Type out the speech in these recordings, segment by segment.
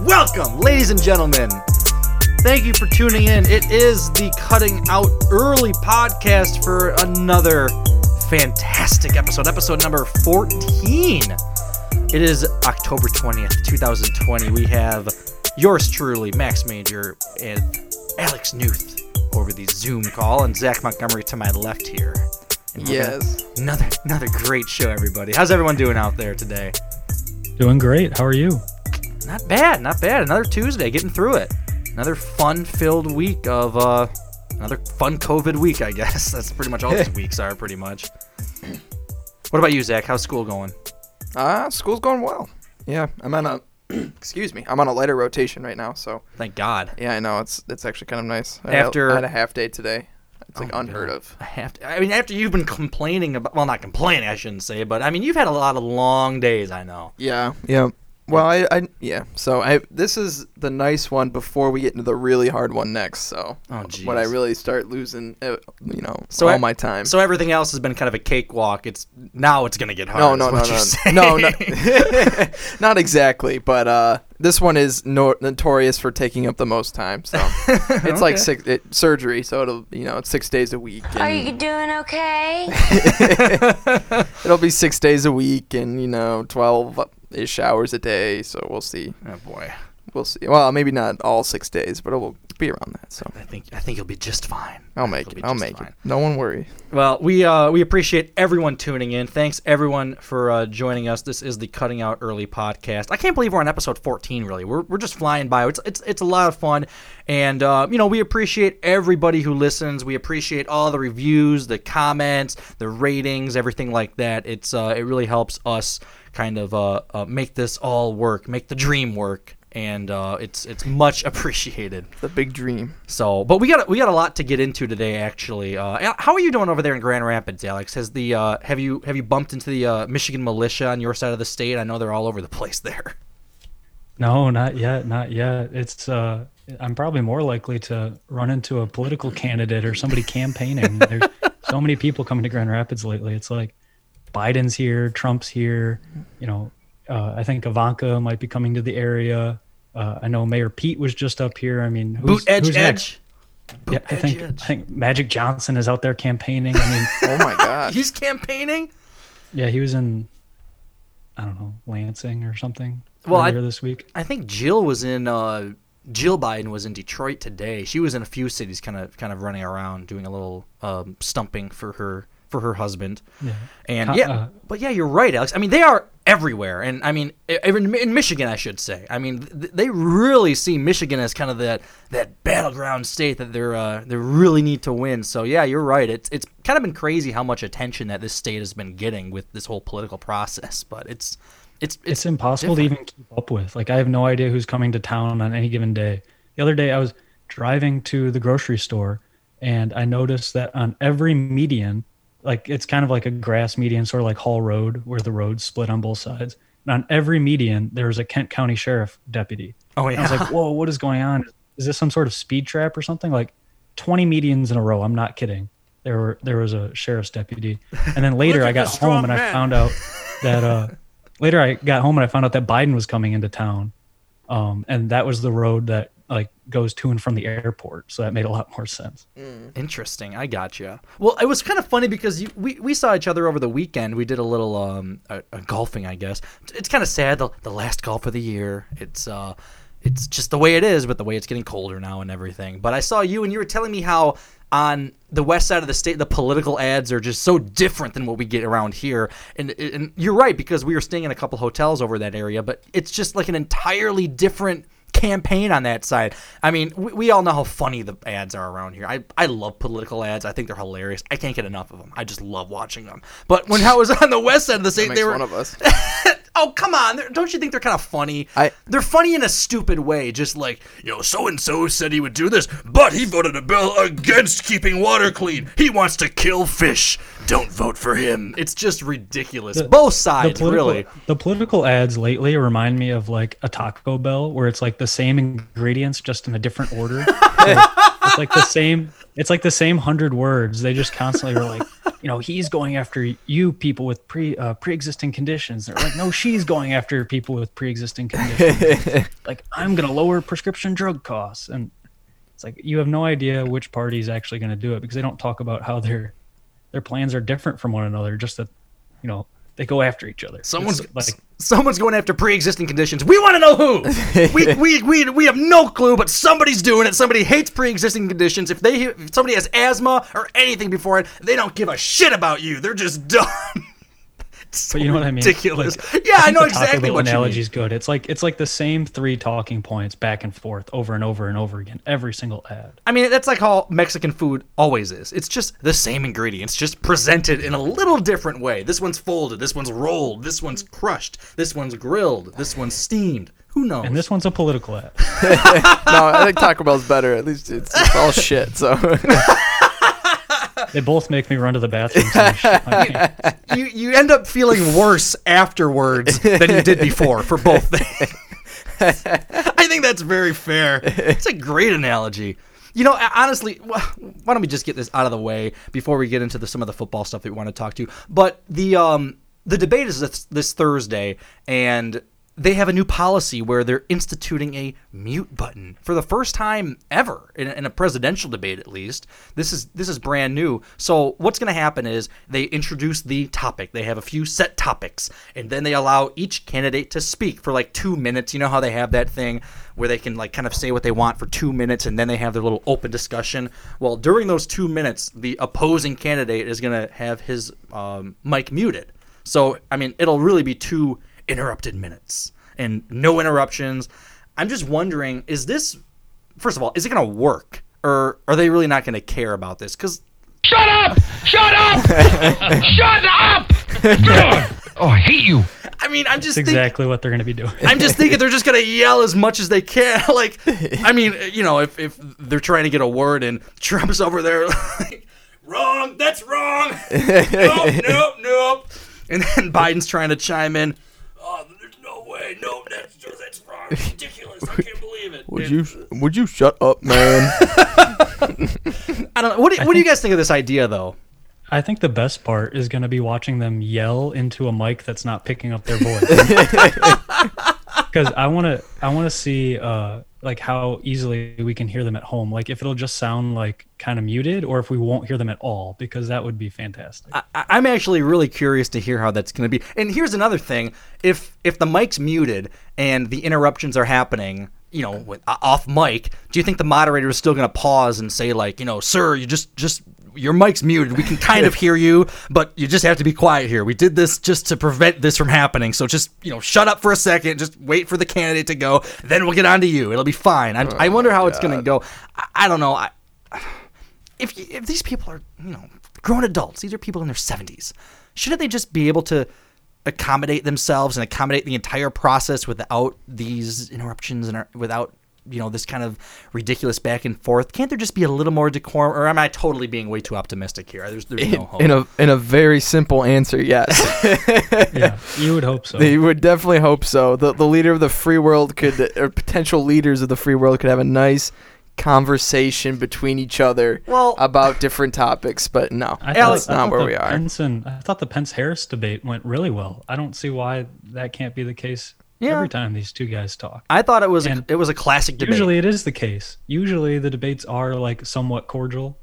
Welcome, welcome, ladies and gentlemen. Thank you for tuning in. It is the Cutting Out Early podcast for another fantastic episode, episode number 14. It is October 20th, 2020. We have yours truly, Max Major, and Alex Newth over the Zoom call, and Zach Montgomery to my left here. And Yes. Another another great show, everybody. How's everyone doing out there today? Doing great. How are you? Not bad, not bad. Another Tuesday, getting through it. Another fun-filled week of uh, another fun COVID week, I guess. That's pretty much all these weeks are, pretty much. What about you, Zach? How's school going? Ah, school's going well. Yeah, I'm on a excuse me. I'm on a lighter rotation right now, so Thank God. yeah, I know it's it's actually kind of nice. I had a- After- I had a half day today. It's like Oh unheard God. of. I have to. I mean, after you've been complaining about, well, not complaining, I shouldn't say, but I mean, you've had a lot of long days. I know. Yeah, yeah. Well, I, I yeah. So I this is the nice one before we get into the really hard one next. So Oh, when I really start losing, uh, you know, So all I- my time. So everything else has been kind of a cakewalk. It's now it's gonna get hard. no, is no, no, you're no, no, no, not exactly. But uh, this one is no- notorious for taking up the most time. So it's like six it, surgery. So it'll you know it's six days a week. Are you doing okay? It'll be six days a week and you know twelve ish showers a day. So we'll see. oh boy. We'll see. Well, maybe not all six days, but it will be around that. So I think I think you'll be just fine. I'll make it. I'll make fine. it. No one worry. Well, we uh, we appreciate everyone tuning in. Thanks everyone for uh, joining us. This is the Cutting Out Early podcast. I can't believe we're on episode 14. Really, we're, we're just flying by. It's it's it's a lot of fun, and uh, you know we appreciate everybody who listens. We appreciate all the reviews, the comments, the ratings, everything like that. It's uh, it really helps us kind of uh, uh, make this all work, make the dream work. And uh, it's it's much appreciated. The big dream. So, but we got we got a lot to get into today. Actually, uh, how are you doing over there in Grand Rapids, Alex? Has the uh, have you have you bumped into the uh, Michigan militia on your side of the state? I know they're all over the place there. No, not yet. Not yet. It's uh I'm probably more likely to run into a political candidate or somebody campaigning. There's so many people coming to Grand Rapids lately. It's like Biden's here, Trump's here, you know, uh, I think Ivanka might be coming to the area. Uh, I know Mayor Pete was just up here. I mean, who's, Boot edge who's next? edge. Yeah, I think edge. I think Magic Johnson is out there campaigning. I mean, Oh my god, He's campaigning. yeah, he was in I don't know Lansing or something Well, I- this week. I think Jill was in. Uh, Jill Biden was in Detroit today. She was in a few cities, kind of kind of running around doing a little um, stumping for her for her husband. Yeah. And yeah, uh, but yeah, you're right, Alex. I mean, they are everywhere, and I mean, in, in Michigan, I should say. I mean, th- they really see Michigan as kind of that that battleground state that they're uh, they really need to win. So yeah, you're right. It's it's kind of been crazy how much attention that this state has been getting with this whole political process. But it's it's it's, it's impossible to even keep up with. Like I have no idea who's coming to town on any given day. The other day I was driving to the grocery store and I noticed that on every median, like it's kind of like a grass median, sort of like Hall Road, where the roads split on both sides. And on every median, there was a Kent County Sheriff deputy. Oh And I was like, "Whoa, what is going on? Is this some sort of speed trap or something?" Like, twenty medians in a row. I'm not kidding. There were there was a sheriff's deputy, and then later I got home and I found out that uh, later I got home and I found out that Biden was coming into town, um, and that was the road that like goes to and from the airport. So that made a lot more sense. Interesting. I gotcha. Well, it was kind of funny because you, we, we saw each other over the weekend. We did a little um a, a golfing, I guess. It's kind of sad the, the last golf of the year. It's uh it's just the way it is, but the way it's getting colder now and everything. But I saw you and you were telling me how on the west side of the state, the political ads are just so different than what we get around here. And, and you're right because we were staying in a couple hotels over that area, but it's just like an entirely different campaign on that side. I mean, we, we all know how funny the ads are around here. I, I love political ads. I think they're hilarious. I can't get enough of them. I just love watching them. But when I was on the west side of the state, they were one of us. oh come on! They're- Don't you think they're kind of funny? I- they're funny in a stupid way, just like you know, so and so said he would do this, but he voted a bill against keeping water clean. He wants to kill fish. Don't vote for him. It's just ridiculous. Both sides, political, really. The political ads lately remind me of like a Taco Bell, where it's like the same ingredients just in a different order. Like, it's like the same. It's like the same hundred words. They just constantly are like, you know, he's going after you people with pre uh, pre-existing conditions. They're like, no, she's going after people with pre-existing conditions. like, I'm gonna lower prescription drug costs, and it's like you have no idea which party is actually going to do it because they don't talk about how their their plans are different from one another. Just that, you know, they go after each other. Someone's It's like someone's going after pre-existing conditions. We want to know who. we, we, we, we have no clue, but somebody's doing it. Somebody hates pre-existing conditions. If they if somebody has asthma or anything before it, they don't give a shit about you. They're just done. It's But you know what I mean? Ridiculous. Like, yeah, I, think know the exactly what you analogy is good. It's like it's like the same three talking points back and forth over and over and over again every single ad. I mean, that's like how Mexican food always is. It's just the same ingredients, just presented in a little different way. This one's folded, this one's rolled, this one's crushed, this one's grilled, this one's steamed. Who knows? And this one's a political ad. no, I think Taco Bell's better. At least it's, it's all shit. So They both make me run to the bathroom. pants. you you end up feeling worse afterwards than you did before for both things. I think that's very fair. It's a great analogy. You know, honestly, why don't we just get this out of the way before we get into the, some of the football stuff that we want to talk to? But the um the debate is this, this Thursday, and they have a new policy where they're instituting a mute button for the first time ever in, a- in a presidential debate, at least. This is this is brand new. So what's going to happen is they introduce the topic. They have a few set topics, and then they allow each candidate to speak for like two minutes. You know how they have that thing where they can like kind of say what they want for two minutes, and then they have their little open discussion. Well, during those two minutes, the opposing candidate is going to have his um, mic muted. So I mean, it'll really be two interrupted minutes and no interruptions. I'm just wondering, is this first of all, is it going to work, or are they really not going to care about this? Because Shut up! Shut up! Shut up! Oh, I hate you. I mean, I'm just That's think- exactly what they're going to be doing. I'm just thinking they're just gonna yell as much as they can. like, I mean, you know, if, if they're trying to get a word and Trump's over there, like, wrong, that's wrong, nope, nope, nope, and then Biden's trying to chime in. Oh, there's no way, no, that's that's wrong, ridiculous, I can't believe it. would And you would you shut up, man? I don't know. What do, what do you guys think of this idea, though? I think the best part is going to be watching them yell into a mic that's not picking up their voice. Because I want to, I want to see uh, like how easily we can hear them at home. Like if it'll just sound like kind of muted, or if we won't hear them at all, because that would be fantastic. I, I'm actually really curious to hear how that's going to be. And here's another thing: if if the mic's muted and the interruptions are happening, you know, with, off mic, do you think the moderator is still going to pause and say like, you know, sir, you just just your mic's muted. We can kind of hear you, but you just have to be quiet here. We did this just to prevent this from happening. So just you know, shut up for a second. Just wait for the candidate to go. Then we'll get on to you. It'll be fine. I'm, I wonder how it's going to go. I, I don't know. I, if you- if these people are you know grown adults, these are people in their seventies, shouldn't they just be able to accommodate themselves and accommodate the entire process without these interruptions and uh, without you know this kind of ridiculous back and forth? Can't there just be a little more decorum? Or am I totally being way too optimistic here? There's, there's no hope. in a in a very simple answer, yes. yeah, you would hope so. You would definitely hope so. The the leader of the free world could, or potential leaders of the free world could have a nice conversation between each other Well- about different topics. But no, I Alex- that's not where we are. Pence and, I thought the Pence Harris debate went really well. I don't see why that can't be the case Yeah. every time these two guys talk. I thought it was a, it was a classic debate. Usually it is the case. Usually the debates are like somewhat cordial.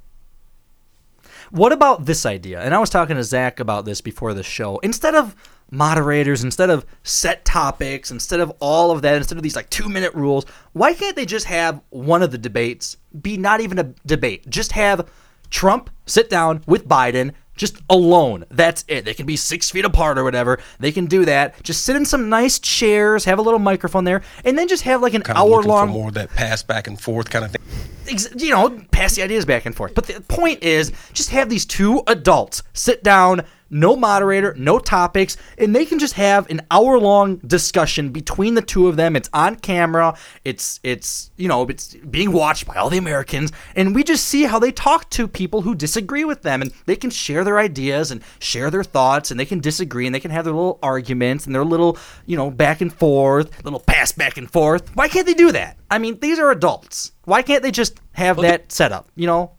What about this idea? And I was talking to Zach about this before the show. Instead of moderators, instead of set topics, instead of all of that, instead of these like two minute rules, why can't they just have one of the debates be not even a debate? Just have Trump sit down with Biden just alone. That's it. They can be six feet apart or whatever. They can do that. Just sit in some nice chairs, have a little microphone there, and then just have like an Kind hour long for more of that pass back and forth kind of thing. you know, pass the ideas back and forth. But the point is, just have these two adults sit down, no moderator, no topics, and they can just have an hour long discussion between the two of them. It's on camera. It's it's you know it's being watched by all the Americans, and we just see how they talk to people who disagree with them, and they can share their ideas and share their thoughts, and they can disagree, and they can have their little arguments and their little you know back and forth, little pass back and forth. Why can't they do that? I mean, these are adults. Why can't they just have that set up? You know,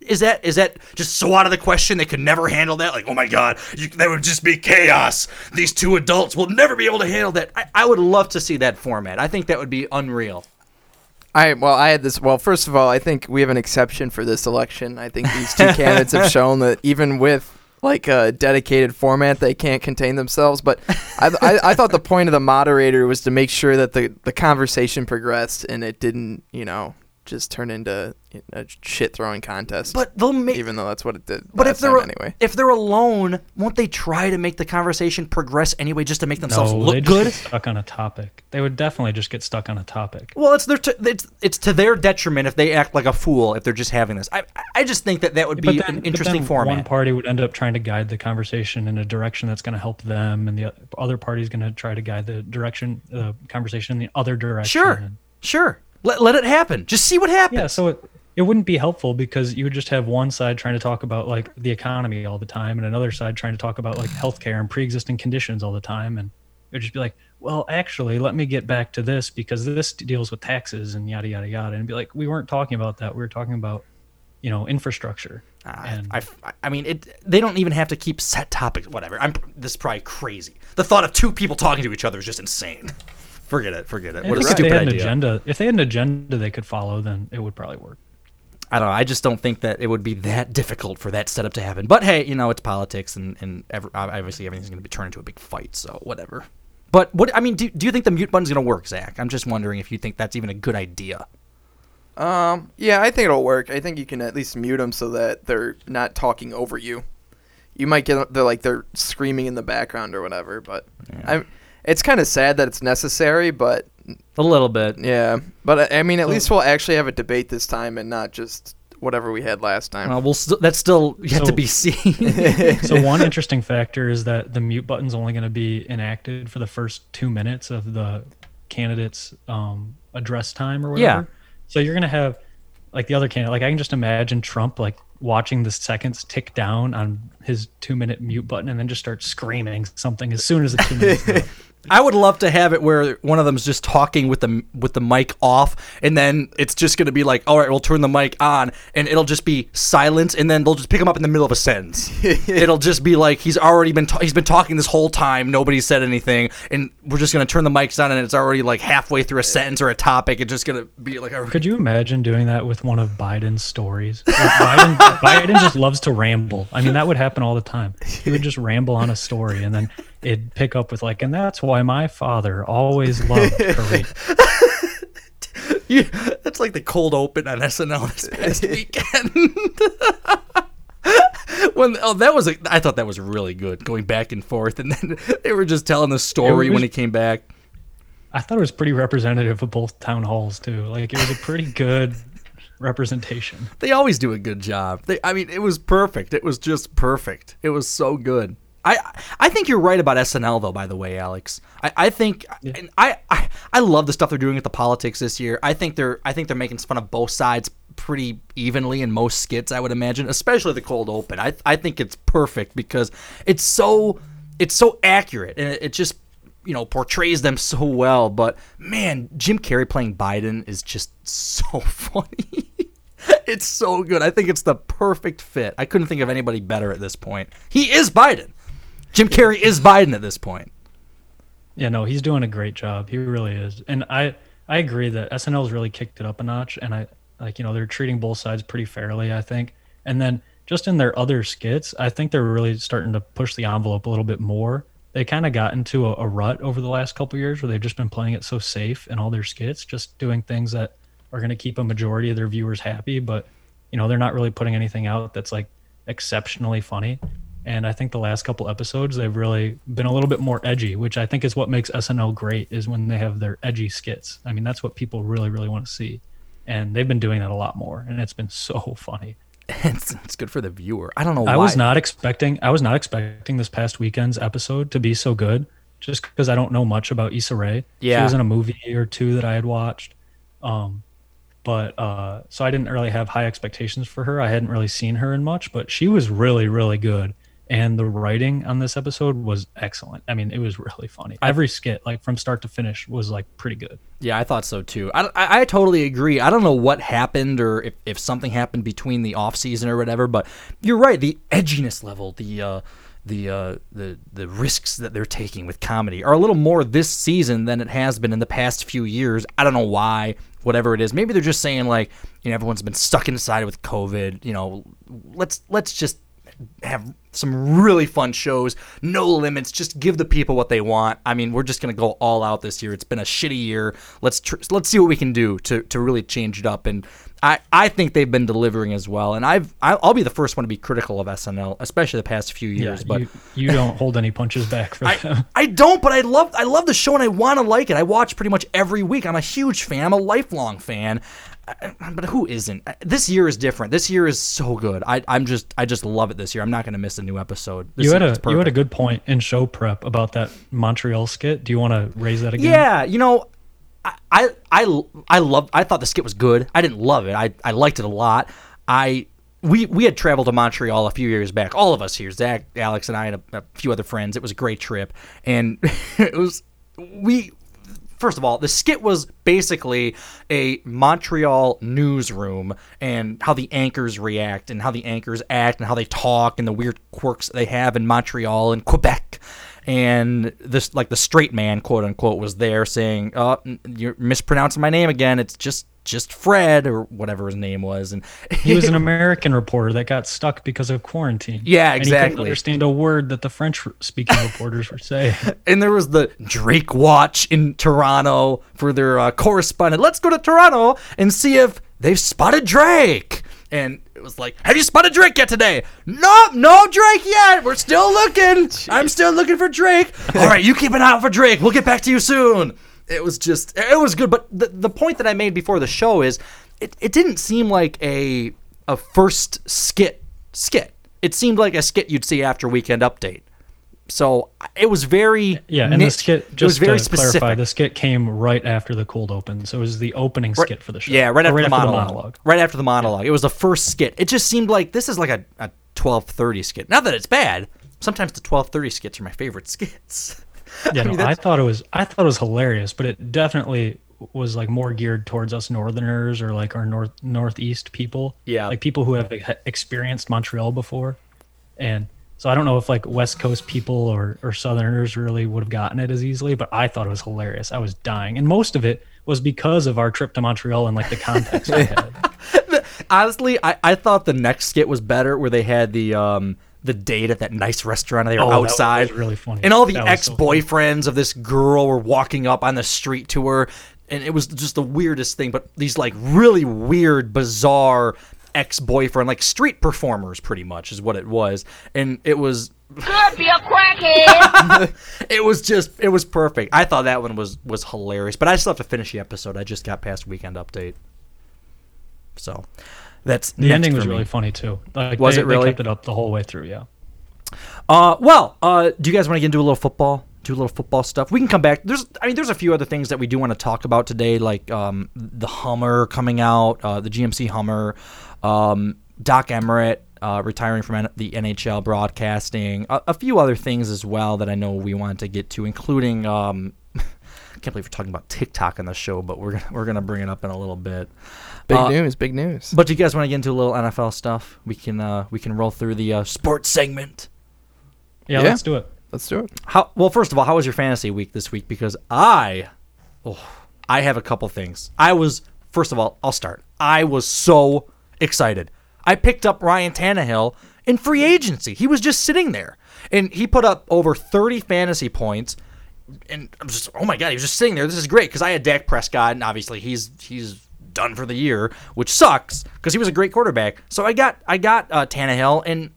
is that is that just so out of the question they could never handle that? Like, oh my god, you, that would just be chaos. These two adults will never be able to handle that. I, I would love to see that format. I think that would be unreal. I well, I had this. Well, first of all, I think we have an exception for this election. I think these two candidates have shown that even with like a dedicated format, they can't contain themselves. But I, I, I thought the point of the moderator was to make sure that the the conversation progressed and it didn't, you know, just turn into a shit throwing contest. But they'll make. even though that's what it did. But if they're anyway, if they're alone, won't they try to make the conversation progress anyway, just to make themselves no, look they just good? get stuck on a topic. They would definitely just get stuck on a topic. Well, it's their t- it's it's to their detriment if they act like a fool if they're just having this. I I just think that that would be then- an but interesting then format. One party would end up trying to guide the conversation in a direction that's going to help them, and the other party is going to try to guide the direction, the conversation in the other direction. Sure, And- sure. Let let it happen. Just see what happens. yeah, so it, it wouldn't be helpful because you would just have one side trying to talk about like the economy all the time, and another side trying to talk about like healthcare and pre-existing conditions all the time, and it would just be like, well, actually, let me get back to this because this deals with taxes and yada yada yada, and be like, we weren't talking about that. We were talking about, you know, infrastructure. Ah, and I, I mean, it. They don't even have to keep set topics. Whatever. I'm. This is probably crazy. The thought of two people talking to each other is just insane. Forget it. Forget it. I What a if they stupid had an idea. agenda, if they had an agenda they could follow, then it would probably work. I don't know. I just don't think that it would be that difficult for that setup to happen. But hey, you know, it's politics, and and ever, obviously everything's going to be turned into a big fight. So whatever. But what I mean, do, do you think the mute button's going to work, Zach? I'm just wondering if you think that's even a good idea. um, yeah, I think it'll work. I think you can at least mute them so that they're not talking over you. You might get they're like they're screaming in the background or whatever, but I. It's kind of sad that it's necessary, but A little bit. yeah. But I I mean, at least we'll actually have a debate this time and not just whatever we had last time. Well, we'll st- that's still yet to be seen. so one interesting factor is that the mute button's only going to be enacted for the first two minutes of the candidate's um, address time or whatever. Yeah. So you're going to have like the other candidate. Like I can just imagine Trump like watching the seconds tick down on his two minute mute button and then just start screaming something as soon as the two minutes. are up. I would love to have it where one of them's just talking with the with the mic off, and then it's just gonna be like, all right, we'll turn the mic on, and it'll just be silence, and then they'll just pick him up in the middle of a sentence. it'll just be like he's already been ta- he's been talking this whole time, nobody said anything, and we're just gonna turn the mics on, and it's already like halfway through a sentence or a topic. It's just gonna be like, a, Could you imagine doing that with one of Biden's stories? Like, Biden, Biden just loves to ramble. I mean, that would happen all the time. He would just ramble on a story, and then it'd pick up with like, and that's why my father always loved curry. You, that's like the cold open on SNL this past weekend. when oh that was a, I thought that was really good going back and forth and then they were just telling the story It when he came back. I thought it was pretty representative of both town halls too. Like it was a pretty good representation. They always do a good job. They I mean it was perfect. It was just perfect. It was so good. I I think you're right about SNL though. By the way, Alex, I, I think and I, I I love the stuff they're doing with the politics this year. I think they're I think they're making fun of both sides pretty evenly in most skits. I would imagine, especially the cold open. I I think it's perfect because it's so it's so accurate and it, it just you know portrays them so well. But man, Jim Carrey playing Biden is just so funny. it's so good. I think it's the perfect fit. I couldn't think of anybody better at this point. He is Biden. Jim Carrey is Biden at this point. Yeah, no, he's doing a great job. He really is. And I I agree that SNL's really kicked it up a notch and I like, you know, they're treating both sides pretty fairly, I think. And then just in their other skits, I think they're really starting to push the envelope a little bit more. They kind of got into a, a rut over the last couple years where they've just been playing it so safe in all their skits, just doing things that are going to keep a majority of their viewers happy, but you know they're not really putting anything out that's like exceptionally funny. And I think the last couple episodes they've really been a little bit more edgy, which I think is what makes SNL great is when they have their edgy skits. I mean, that's what people really really want to see. And they've been doing that a lot more and it's been so funny. it's, it's good for the viewer. I don't know. I why. was not expecting I was not expecting this past weekend's episode to be so good just because I don't know much about Issa Rae. Yeah. She was in a movie or two that I had watched. Um but uh so I didn't really have high expectations for her. I hadn't really seen her in much, but she was really really good. And the writing on this episode was excellent. I mean, it was really funny. Every skit, like from start to finish, was like pretty good. Yeah, I thought so too. I, I, I totally agree. I don't know what happened or if, if something happened between the off season or whatever, but you're right. The edginess level, the uh, the uh, the the risks that they're taking with comedy are a little more this season than it has been in the past few years. I don't know why. Whatever it is, maybe they're just saying like you know everyone's been stuck inside with COVID. You know, let's let's just have some really fun shows, no limits. Just give the people what they want. I mean, we're just gonna go all out this year. It's been a shitty year. Let's tr- let's see what we can do to to really change it up. And I I think they've been delivering as well. And I've I- I'll be the first one to be critical of SNL, especially the past few years. but you, you don't hold any punches back for them. I don't, but I love I love the show and I want to like it. I watch pretty much every week. I'm a huge fan. I'm a lifelong fan. But who isn't? This year is different. This year is so good. I I'm just I just love it this year. I'm not going to miss a new episode. This you had a you had a good point in show prep about that Montreal skit. Do you want to raise that again? Yeah, you know, I, I I I loved. I thought the skit was good. I didn't love it. I I liked it a lot. I we we had traveled to Montreal a few years back. All of us here, Zach, Alex, and I, and a, a few other friends. It was a great trip, and it was we. First of all, the skit was basically a Montreal newsroom and how the anchors react and how the anchors act and how they talk and the weird quirks they have in Montreal and Quebec. And this like the straight man quote unquote was there saying oh, n- you're mispronouncing my name again. It's just just fred or whatever his name was and He was an American reporter that got stuck because of quarantine. Yeah, And he couldn't exactly. understand a word that the French speaking reporters were saying. and there was the drake watch in toronto for their uh, correspondent let's go to toronto and see if they've spotted drake and it was like, "Have you spotted Drake yet today?" No, no Drake yet. We're still looking. I'm still looking for Drake. All right, you keep an eye out for Drake. We'll get back to you soon. It was just, it was good. But the the point that I made before the show is, it, it didn't seem like a a first skit skit. It seemed like a skit you'd see after Weekend Update. So it was very Yeah, and the niche. skit it was just very to specific. clarify, the skit came right after the cold open, so it was the opening Right- skit for the show. Yeah, right Or after, the, monologue. Right after the monologue. It was the first skit. It just seemed like this is like a, a 1230 skit. Not that it's bad. Sometimes the 1230 skits are my favorite skits. Yeah, I no, I thought it was I thought it was hilarious, but it definitely was like more geared towards us northerners or like our north northeast people. Yeah. Like people who have experienced Montreal before. And so I don't know if like West Coast people or, or Southerners really would have gotten it as easily, but I thought it was hilarious. I was dying. And most of it was because of our trip to Montreal and like the context we had. Honestly, I, I thought the next skit was better where they had the um the date at that nice restaurant. They were Oh, that was outside. really funny. And all the That was ex so boyfriends of this girl were walking up on the street to her. And it was just the weirdest thing. But these like really weird, bizarre ex boyfriend, like street performers, pretty much is what it was. And it was Could be a crackhead. it was just it was perfect. I thought that one was was hilarious, but I still have to finish the episode. I just got past weekend update, so that's The ending was me. really funny too. Like Was they, it really? They kept it up the whole way through. Yeah. Uh, well, uh, do you guys want to get into a little football? Do a little football stuff. We can come back. There's, I mean, there's a few other things that we do want to talk about today, like um, the Hummer coming out, uh, the GMC Hummer, um, Doc Emrick uh, retiring from N- the NHL broadcasting, a, a few other things as well that I know we wanted to get to, including. Um, I can't believe we're talking about TikTok on the show, but we're gonna we're gonna bring it up in a little bit. Big Uh, news, big news. But do you guys want to get into a little NFL stuff? We can uh, we can roll through the uh, sports segment. yeah. Yeah. let's do it. Let's do it. How well? First of all, how was your fantasy week this week? Because I, oh, I have a couple things. I was first of all, I'll start. I was so excited. I picked up Ryan Tannehill in free agency. He was just sitting there, and he put up over thirty fantasy points. And I'm just, oh my god, he was just sitting there. This is great because I had Dak Prescott, and obviously he's he's done for the year, which sucks because he was a great quarterback. So I got I got uh, Tannehill, and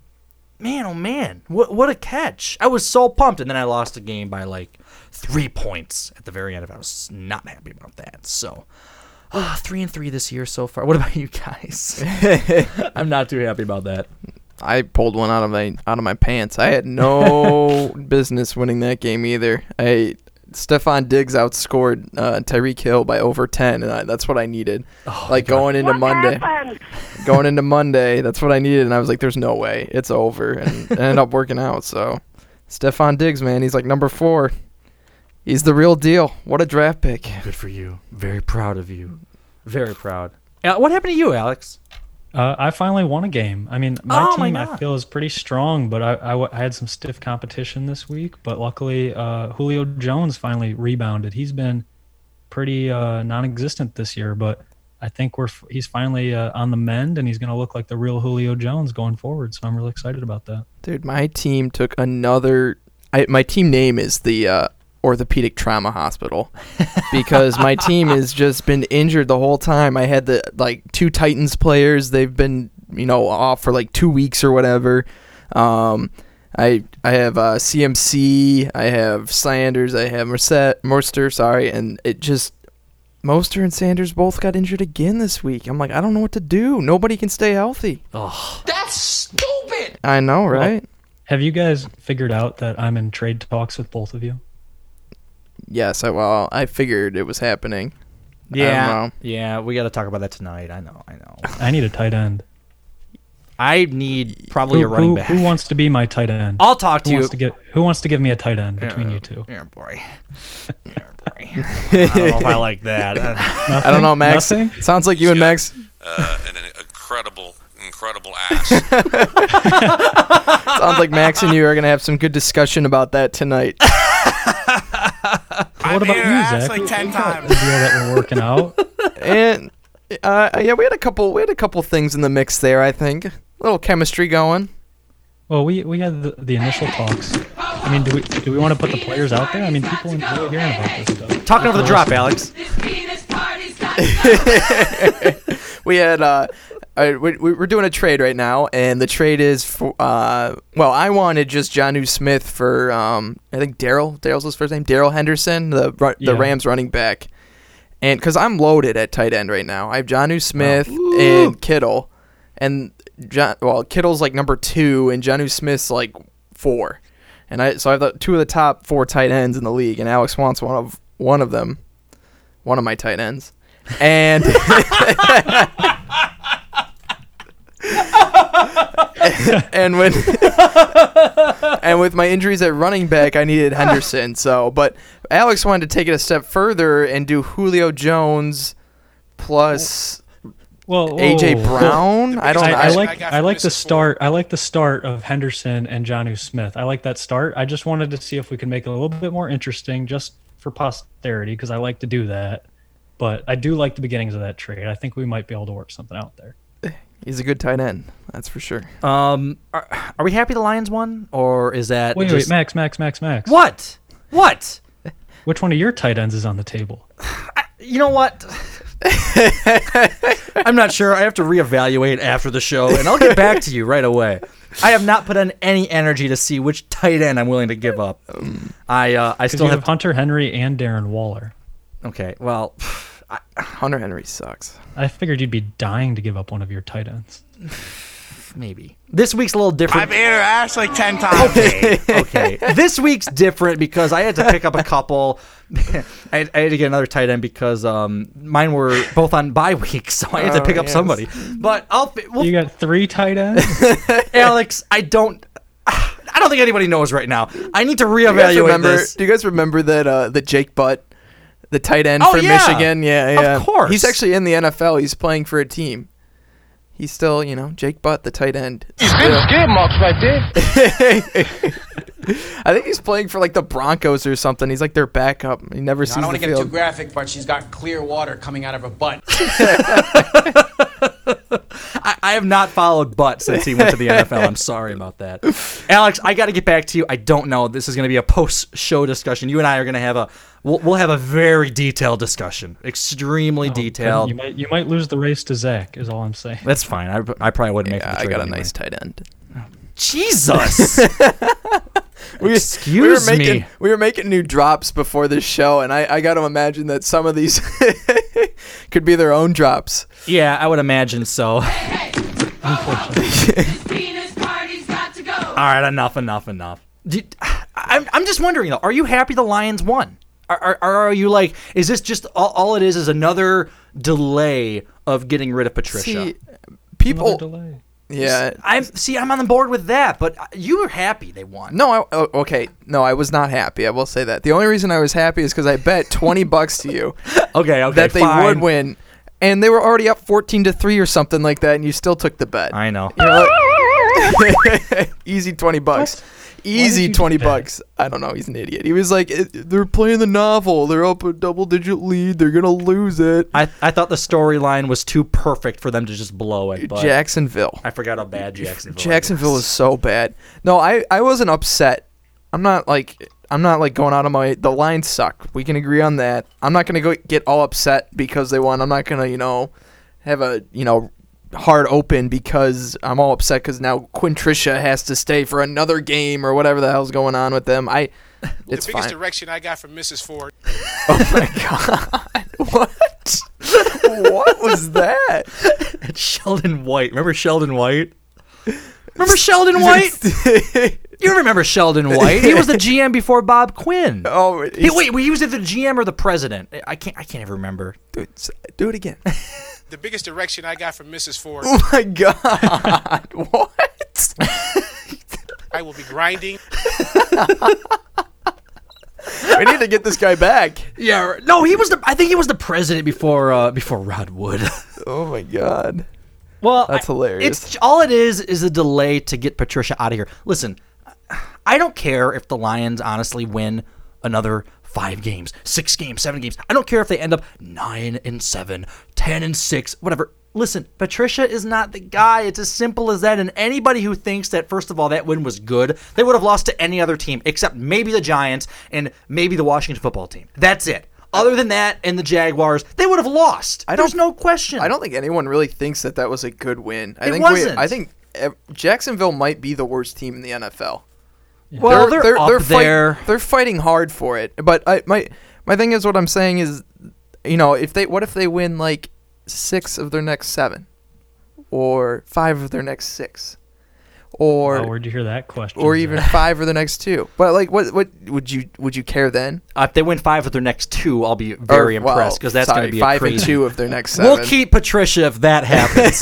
man, oh man, what what a catch! I was so pumped, and then I lost the game by like three points at the very end of it. I was not happy about that. So. Uh, three and three this year so far. What about you guys? I'm not too happy about that. I pulled one out of my out of my pants. I had no business winning that game either. I Stefon Diggs outscored uh, Tyreek Hill by over ten, and I, that's what I needed. like going into Monday, going into Monday, that's what I needed, and I was like, "There's no way, it's over," and it ended up working out. So, Stefon Diggs, man, he's like number four. He's the real deal. What a draft pick. Good for you. Very proud of you. Very proud. Uh, what happened to you, Alex? Uh, I finally won a game. I mean, my Oh, my team I feel is pretty strong, but I, I w- I had some stiff competition this week. But luckily, uh, Julio Jones finally rebounded. He's been pretty uh, non-existent this year, but I think we're f- he's finally uh, on the mend, and he's going to look like the real Julio Jones going forward. So I'm really excited about that. Dude, my team took another. I, my team name is the uh, Orthopedic Trauma Hospital because my team has just been injured the whole time. I had the like two Titans players. They've been you know off for like two weeks or whatever. Um, I I have uh, CMC. I have Sanders. I have Merced, Mercer. Sorry, and it just. Mostert and Sanders both got injured again this week. I'm like, I don't know what to do. Nobody can stay healthy. Oh, That's stupid. I know, right? Have you guys figured out that I'm in trade talks with both of you? Yes, I well, I figured it was happening. Yeah, yeah. We got to talk about that tonight. I know, I know. I need a tight end. I need probably Who, a running who, back. who wants to be my tight end? I'll talk to who you. Wants to get, who wants to give me a tight end between you two? Yeah, boy. Yeah, boy. I don't know if I like that. I don't know, Max. Nothing? Sounds like you and Max. Uh, an incredible, incredible ass. Sounds like Max and you are gonna have some good discussion about that tonight. What about you, Zach? like 10 times. the deal that we're working out. and uh, yeah, we had a couple. We had a couple things in the mix there. I think a little chemistry going. Well, we we had the, the initial talks. I mean, do we do we want to put the players out there? I mean, people enjoy hearing about this stuff. Talking over the drop, Alex. we had uh, uh we, we're doing a trade right now, and the trade is for uh, well, I wanted just Jonnu Smith for um, I think Darrell. Darrell's his first name. Darrell Henderson, the the Yeah. Rams running back, and because I'm loaded at tight end right now, I have Jonnu Smith and Kittle, and John. Well, Kittle's like number two, and Jonnu Smith's like four, and I so I have the, two of the top four tight ends in the league, and Alex wants one of one of them, one of my tight ends, and. and when and with my injuries at running back, I needed Henderson. So, but Alex wanted to take it a step further and do Julio Jones plus Well, whoa, AJ whoa, whoa. Brown. I don't. I, know. I I like got I like the start. I like the start of Henderson and Jonnu Smith. I like that start. I just wanted to see if we could make it a little bit more interesting, just for posterity, because I like to do that. But I do like the beginnings of that trade. I think we might be able to work something out there. He's a good tight end. That's for sure. Um, are, are we happy the Lions won, or is that Wait, just- wait, Max, Max, Max, Max. What? What? Which one of your tight ends is on the table? You know what? I'm not sure. I have to reevaluate after the show, and I'll get back to you right away. I have not put in any energy to see which tight end I'm willing to give up. I uh, I still you have have. Hunter Henry and Darren Waller. Okay, well, Hunter Henry sucks. I figured you'd be dying to give up one of your tight ends. maybe this week's a little different. I've ate her ass like 10 times. okay, okay. This week's different because I had to pick up a couple. I, had, I had to get another tight end because um, mine were both on bye weeks, so I had to Oh, pick up yes. somebody. But I'll, we'll, You got three tight ends. Alex. I don't. I don't think anybody knows right now. I need to Do you reevaluate remember? this. Do you guys remember that uh, the Jake Butt, the tight end Oh, from yeah. Michigan? Yeah, Of yeah. course. He's actually in the NFL. He's playing for a team. He's still, you know, Jake Butt, the tight end. Still- Skid marks right there. I think he's playing for like the Broncos or something. He's like their backup. He never I sees don't want to get too graphic, but she's got clear water coming out of her butt. I, I have not followed Butt since he went to the NFL. I'm sorry about that. Alex, I got to get back to you. I don't know. This is going to be a post-show discussion. You and I are going to have a we'll, we'll have a very detailed discussion, extremely Oh, detailed. You might you might lose the race to Zach. Is all I'm saying. That's fine. I, I probably wouldn't make. Yeah, the I trade got a anyway. nice tight end. Jesus. We, Excuse we were making, me. We were making new drops before this show, and I, I got to imagine that some of these could be their own drops. Yeah, I would imagine so. All right, enough, enough, enough. Did, I'm, I'm just wondering though. Are you happy the Lions won? Are, are, are you like? Is this just all, all it is? Is another delay of getting rid of Patricia? See, people. Delay. Yeah. I'm see. I'm on the board with that, but uh, you were happy they won. No, I, oh, okay. No, I was not happy. I will say that. The only reason I was happy is because I bet twenty bucks to you Okay, okay, that they fine. would win, and they were already up fourteen to three or something like that, and you still took the bet. I know. You're like- Easy twenty bucks. Easy twenty bucks. I don't know. He's an idiot. He was like, "They're playing the novel. They're up a double-digit lead. They're gonna lose it." I, I thought the storyline was too perfect for them to just blow it. But Jacksonville. I forgot how bad Jacksonville. Jacksonville is. is so bad. No, I, I wasn't upset. I'm not like I'm not like going out of my the Lions suck. We can agree on that. I'm not gonna go get all upset because they won. I'm not gonna you know have a you know hard open because I'm all upset because now Quintricia has to stay for another game or whatever the hell's going on with them. I it's the biggest fine. direction I got from Mrs. Ford. Oh my god! What? what was that? It's Sheldon White. Remember Sheldon White? Remember Sheldon White? You remember Sheldon White? He was the GM before Bob Quinn. Oh, Hey, wait, he was either the GM or the president. I can't. I can't even remember. do it, do it again. The biggest direction I got from Mrs. Ford. Oh my god! what? I will be grinding. we need to get this guy back. Yeah. No, he was the. I think he was the president before. Uh, before Rod Wood. Oh my god. Well, That's I- hilarious. It's all it is is a delay to get Patricia out of here. Listen, I don't care if the Lions honestly win another five games, six games, seven games. I don't care if they end up nine and seven, ten and six, whatever. Listen, Patricia is not the guy. It's as simple as that. And anybody who thinks that, first of all, that win was good, they would have lost to any other team except maybe the Giants and maybe the Washington football team. That's it. Other than that, and the Jaguars, they would have lost. I There's no question. I don't think anyone really thinks that that was a good win. I It think wasn't. We, I think eh, Jacksonville might be the worst team in the NFL. Well, they're, up fight- there. they're fighting hard for it. But I, my my thing is what I'm saying is, you know, if they what if they win like six of their next seven, or five of their next six, or Oh, where'd you hear that question? or even five of the next two? But like, what what would you would you care then? Uh, if they win five of their next two, I'll be very Or, impressed because that's going to be a five and two of their next seven. We'll keep Patricia if that happens.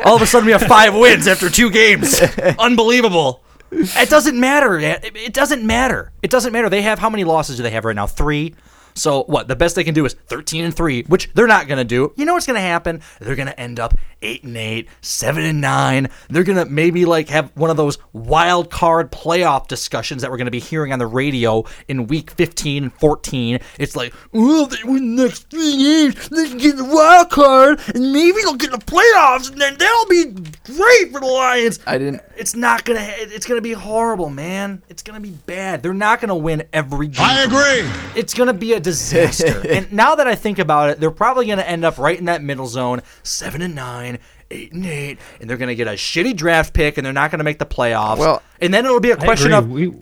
All of a sudden, we have five wins after two games. Unbelievable. It doesn't matter. It doesn't matter. It doesn't matter. They have how many losses do they have right now? Three. So what? The best they can do is 13 and three, which they're not going to do. You know what's going to happen? They're going to end up eight and eight, seven and nine. They're going to maybe like have one of those wild card playoff discussions that we're going to be hearing on the radio in week 15 and 14. It's like, oh, they win the next three games, they can get the wild card, and maybe they'll get the playoffs, and then that'll be great for the Lions. I didn't. It's not gonna. It's gonna be horrible, man. It's gonna be bad. They're not gonna win every game. I agree. It's gonna be a disaster. and now that I think about it, they're probably gonna end up right in that middle zone, seven and nine, eight and eight, and they're gonna get a shitty draft pick, and they're not gonna make the playoffs. Well, and then it'll be a question of. we,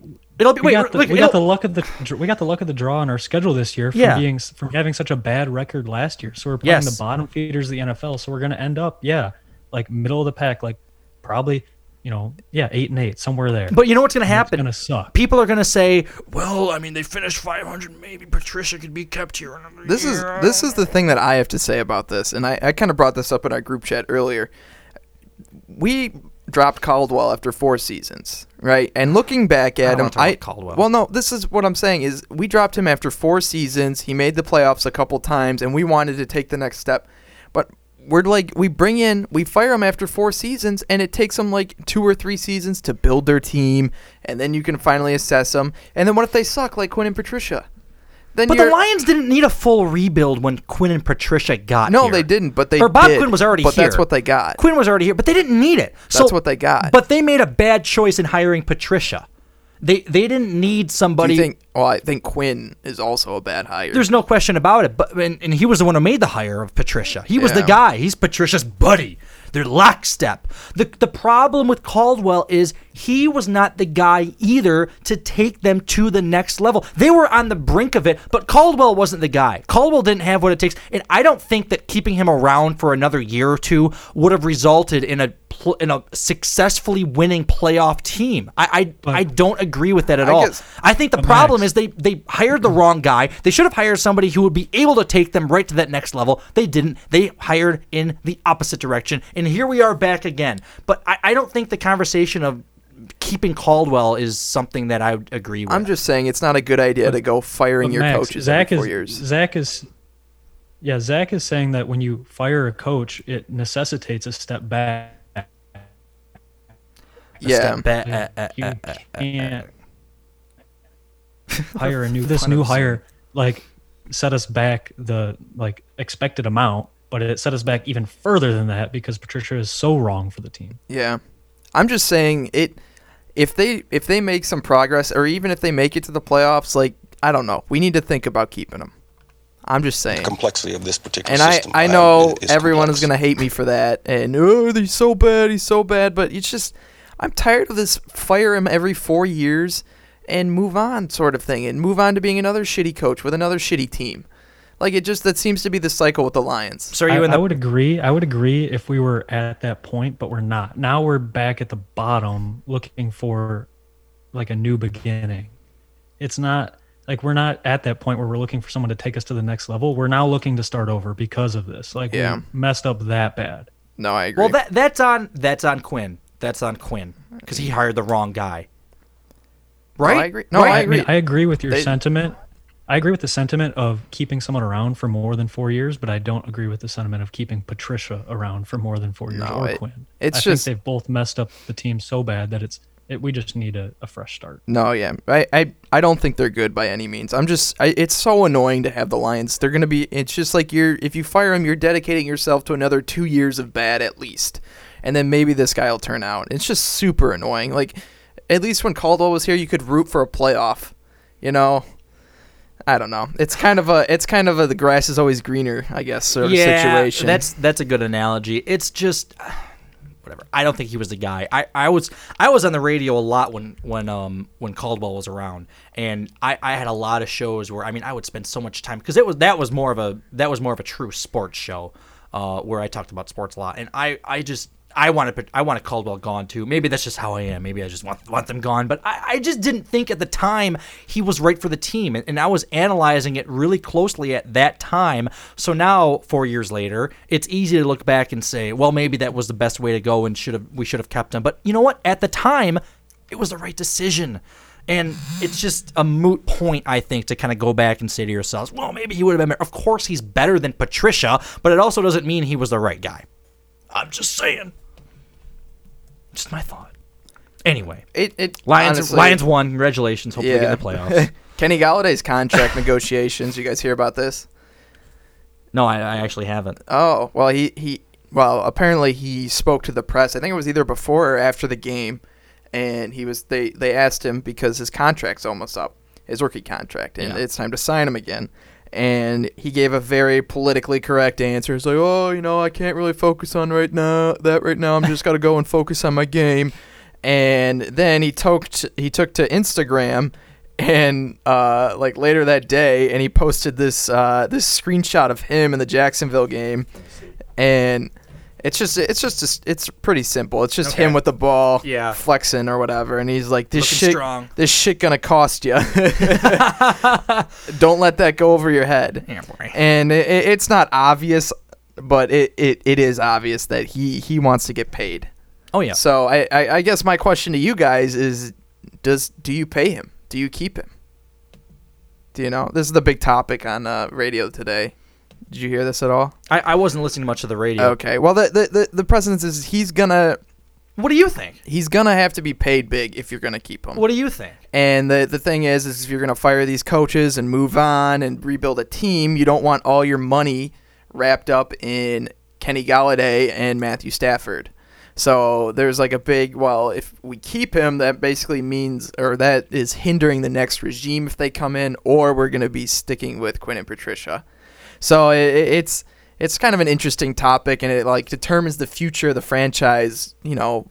It'll be we wait. got the, look, we got the luck of the dr- we got the luck of the draw on our schedule this year from Yeah. being s- from having such a bad record last year. So we're playing Yes. the bottom feeders of the NFL. So we're gonna end up yeah like middle of the pack like probably you know yeah eight and eight somewhere there. But you know what's gonna And it's happen? gonna suck. People are gonna say, "Well, I mean, they finished 500. Maybe Patricia could be kept here another This is this is the thing that I have to say about this, and I, I kind of brought this up in our group chat earlier. We dropped Caldwell after four seasons, right? And looking back I at don't him, wanna talk I about Caldwell. well, no, this is what I'm saying is we dropped him after four seasons. He made the playoffs a couple times, and we wanted to take the next step, but we're like we bring in we fire them after four seasons and it takes them like two or three seasons to build their team and then you can finally assess them and then what if they suck like quinn and patricia then but you're the Lions didn't need a full rebuild when Quinn and Patricia got no, here. they didn't. But they or Bob did, Quinn was already here. but here. that's what they got. Quinn was already here, but they didn't need it. So, That's what they got. But they made a bad choice in hiring Patricia. They they didn't need Do somebody. you think? Well, I think Quinn is also a bad hire. There's no question about it. But and, and he was the one who made the hire of Patricia. He was the guy. He's Patricia's buddy. They're lockstep. The the problem with Caldwell is he was not the guy either to take them to the next level. They were on the brink of it, but Caldwell wasn't the guy. Caldwell didn't have what it takes, and I don't think that keeping him around for another year or two would have resulted in a pl- in a successfully winning playoff team. I I, I don't agree with that at I all. guess- I think the But problem Max- is they they hired the wrong guy. They should have hired somebody who would be able to take them right to that next level. They didn't. They hired in the opposite direction, and here we are back again. But I, I don't think the conversation of keeping Caldwell is something that I would agree with. I'm just saying it's not a good idea to go firing your Max, coaches Zach every is four years. Zach is yeah, Zach is saying that when you fire a coach, it necessitates a step back. yeah, step back. uh, uh, You uh, uh, uh, can't hire a new this new hire like set us back the like expected amount, but it set us back even further than that because Patricia is so wrong for the team. yeah. I'm just saying it. If they if they make some progress, or even if they make it to the playoffs, like I don't know, we need to think about keeping them. I'm just saying. complexity of this particular And I, system. I um, know is everyone complex. is going to hate me for that. And, oh, he's so bad. He's so bad. But it's just, I'm tired of this fire him every four years and move on sort of thing. And move on to being another shitty coach with another shitty team. Like, it just, that seems to be the cycle with the Lions. so are I, you in I would agree. I would agree if we were at that point, but we're not. Now we're back at the bottom looking for like a new beginning. It's not like we're not at that point where we're looking for someone to take us to the next level. We're now looking to start over because of this. Like Yeah. we messed up that bad. No, I agree. well that that's on that's on Quinn. That's on Quinn because he hired the wrong guy. No, Right? I agree. No, Right. I I agree. mean, I agree with your They- sentiment. I agree with the sentiment of keeping someone around for more than four years, but I don't agree with the sentiment of keeping Patricia around for more than four years No, or it- Quinn. it's I just- think they've both messed up the team so bad that it's it, we just need a, a fresh start. No, yeah, I, I, I don't think they're good by any means. I'm just, I, it's so annoying to have the Lions. They're gonna be. It's just like you're, if you fire them, you're dedicating yourself to another two years of bad at least, and then maybe this guy will turn out. It's just super annoying. Like, at least when Caldwell was here, you could root for a playoff. You know, I don't know. It's kind of a, it's kind of a the grass is always greener, I guess, sort of yeah, situation. That's that's a good analogy. It's just whatever. I don't think he was the guy. I, I was I was on the radio a lot when when um when Caldwell was around, and I, I had a lot of shows where I mean I would spend so much time because it was that was more of a that was more of a true sports show, uh, where I talked about sports a lot, and I I just. I wanted I wanted Caldwell gone too. Maybe that's just how I am. Maybe I just want want them gone. But I, I just didn't think at the time he was right for the team, and, and I was analyzing it really closely at that time. So now, four years later, it's easy to look back and say, well, maybe that was the best way to go, and should have we should have kept him. But you know what? At the time, it was the right decision. And it's just a moot point, I think, to kind of go back and say to yourselves, well, maybe he would have been better. Of course, he's better than Patricia, but it also doesn't mean he was the right guy. I'm just saying. Just my thought. Anyway, it, it Lions honestly- Lions won. Congratulations. Hopefully get in the playoffs. Kenny Golladay's contract negotiations. You guys hear about this? No, I, I actually haven't. Oh well, he he well apparently he spoke to the press. I think it was either before or after the game, and he was they they asked him because his contract's almost up, his rookie contract, and Yeah. it's time to sign him again. And he gave a very politically correct answer. It's like, oh, you know, I can't really focus on right now that right now. I'm just got to go and focus on my game. And then he took he took to Instagram and uh, like later that day, and he posted this uh, this screenshot of him in the Jacksonville game, and it's just it's just a, it's pretty simple. It's just Okay. him with the ball, Yeah. flexing or whatever, and he's like, "This Looking shit, strong. this shit gonna cost you. Don't let that go over your head." Yeah, boy. And it, it- it's not obvious, but it, it, it is obvious that he he wants to get paid. Oh yeah. So I, I, I guess my question to you guys is, does do you pay him? Do you keep him? Do you know? This is the big topic on uh, radio today. Did you hear this at all? I, I wasn't listening to much to the radio. Okay. Well, the the the, the precedence is he's gonna What do you think? He's gonna have to be paid big if you're gonna keep him. What do you think? And the the thing is, is if you're gonna fire these coaches and move on and rebuild a team, you don't want all your money wrapped up in Kenny Golladay and Matthew Stafford. So there's like a big well, if we keep him, that basically means or that is hindering the next regime if they come in, or we're gonna be sticking with Quinn and Patricia. So it, it's it's kind of an interesting topic, and it like determines the future of the franchise. You know,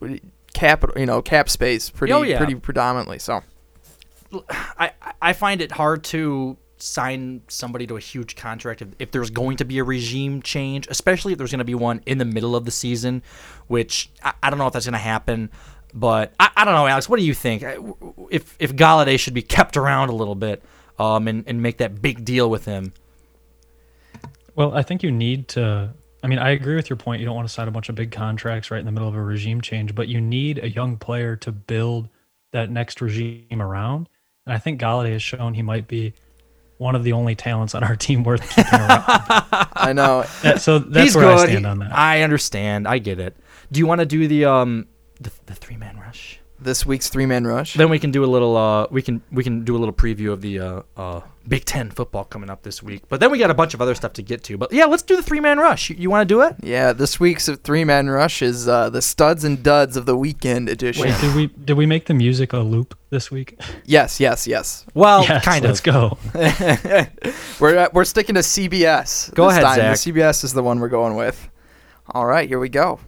capital, you know, cap space pretty Oh, yeah. pretty predominantly. So. I I find it hard to sign somebody to a huge contract if, if there's going to be a regime change, especially if there's going to be one in the middle of the season, which I, I don't know if that's going to happen. But I, I don't know, Alex. What do you think? If if Golladay should be kept around a little bit, um, and, and make that big deal with him? Well, I think you need to. I mean, I agree with your point. You don't want to sign a bunch of big contracts right in the middle of a regime change, but you need a young player to build that next regime around. And I think Golladay has shown he might be one of the only talents on our team worth keeping around. I know. That- so that's He's where good. I stand on that. I understand. I get it. Do you want to do the um the, the three man rush? This week's three man rush. Then we can do a little uh we can we can do a little preview of the uh uh Big Ten football coming up this week. But then we got a bunch of other stuff to get to. But yeah, let's do the three man rush. You, you want to do it? Yeah, this week's three man rush is uh, the studs and duds of the weekend edition. Wait, did we did we make the music a loop this week? Yes, yes, yes. Well, Yes, kind let's of. go. we're uh, we're sticking to CBS. Go this ahead, time. Zach. The CBS is the one we're going with. All right, here we go.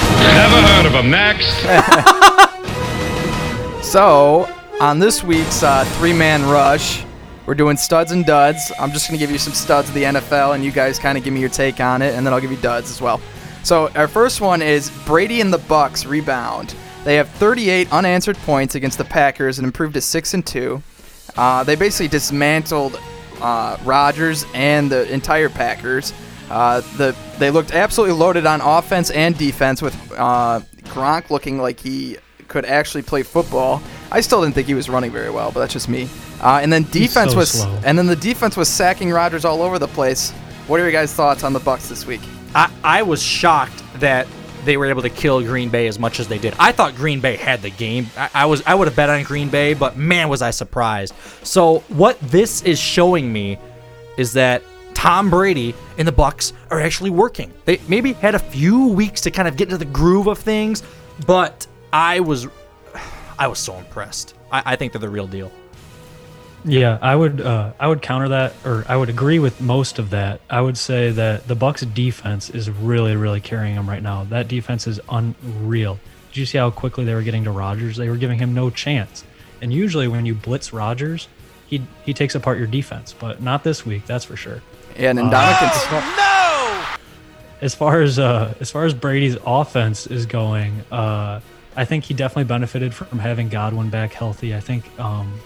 Never heard of him. Next. So, on this week's uh, three man rush, we're doing studs and duds. I'm just going to give you some studs of the NFL, and you guys kind of give me your take on it, and then I'll give you duds as well. So, our first one is Brady and the Bucs rebound. They have 38 unanswered points against the Packers and improved to 6 and 2. Uh, they basically dismantled uh, Rodgers and the entire Packers. Uh, the they looked absolutely loaded on offense and defense with uh, Gronk looking like he could actually play football. I still didn't think he was running very well, but that's just me. Uh, and then defense so was slow. and then the defense was sacking Rodgers all over the place. What are your guys' thoughts on the Bucs this week? I, I was shocked that they were able to kill Green Bay as much as they did. I thought Green Bay had the game. I, I was I would have bet on Green Bay, but man was I surprised. So what this is showing me is that Tom Brady and the Bucs are actually working. They maybe had a few weeks to kind of get into the groove of things, but I was I was so impressed. I, I think they're the real deal. Yeah, I would uh, I would counter that, or I would agree with most of that. I would say that the Bucs defense is really, really carrying them right now. That defense is unreal. Did you see how quickly they were getting to Rodgers? They were giving him no chance. And usually, when you blitz Rodgers, he he takes apart your defense, but not this week. That's for sure. Yeah, and Uh, No. As far as uh, as far as Brady's offense is going, uh, I think he definitely benefited from having Godwin back healthy. I think, um,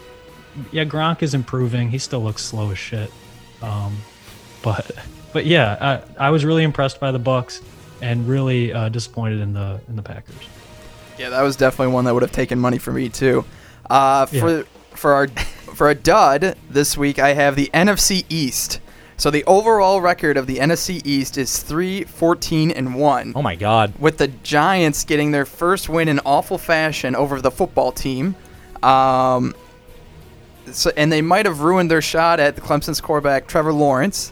yeah, Gronk is improving. He still looks slow as shit, um, but but yeah, I, I was really impressed by the Bucs and really uh, disappointed in the in the Packers. Yeah, that was definitely one that would have taken money for me too. Uh, for Yeah. for our for a dud this week, I have the NFC East. So the overall record of the NFC East is 3 14 and 1. Oh my god. With the Giants getting their first win in awful fashion over the football team. Um, so, and they might have ruined their shot at the Clemson's quarterback Trevor Lawrence,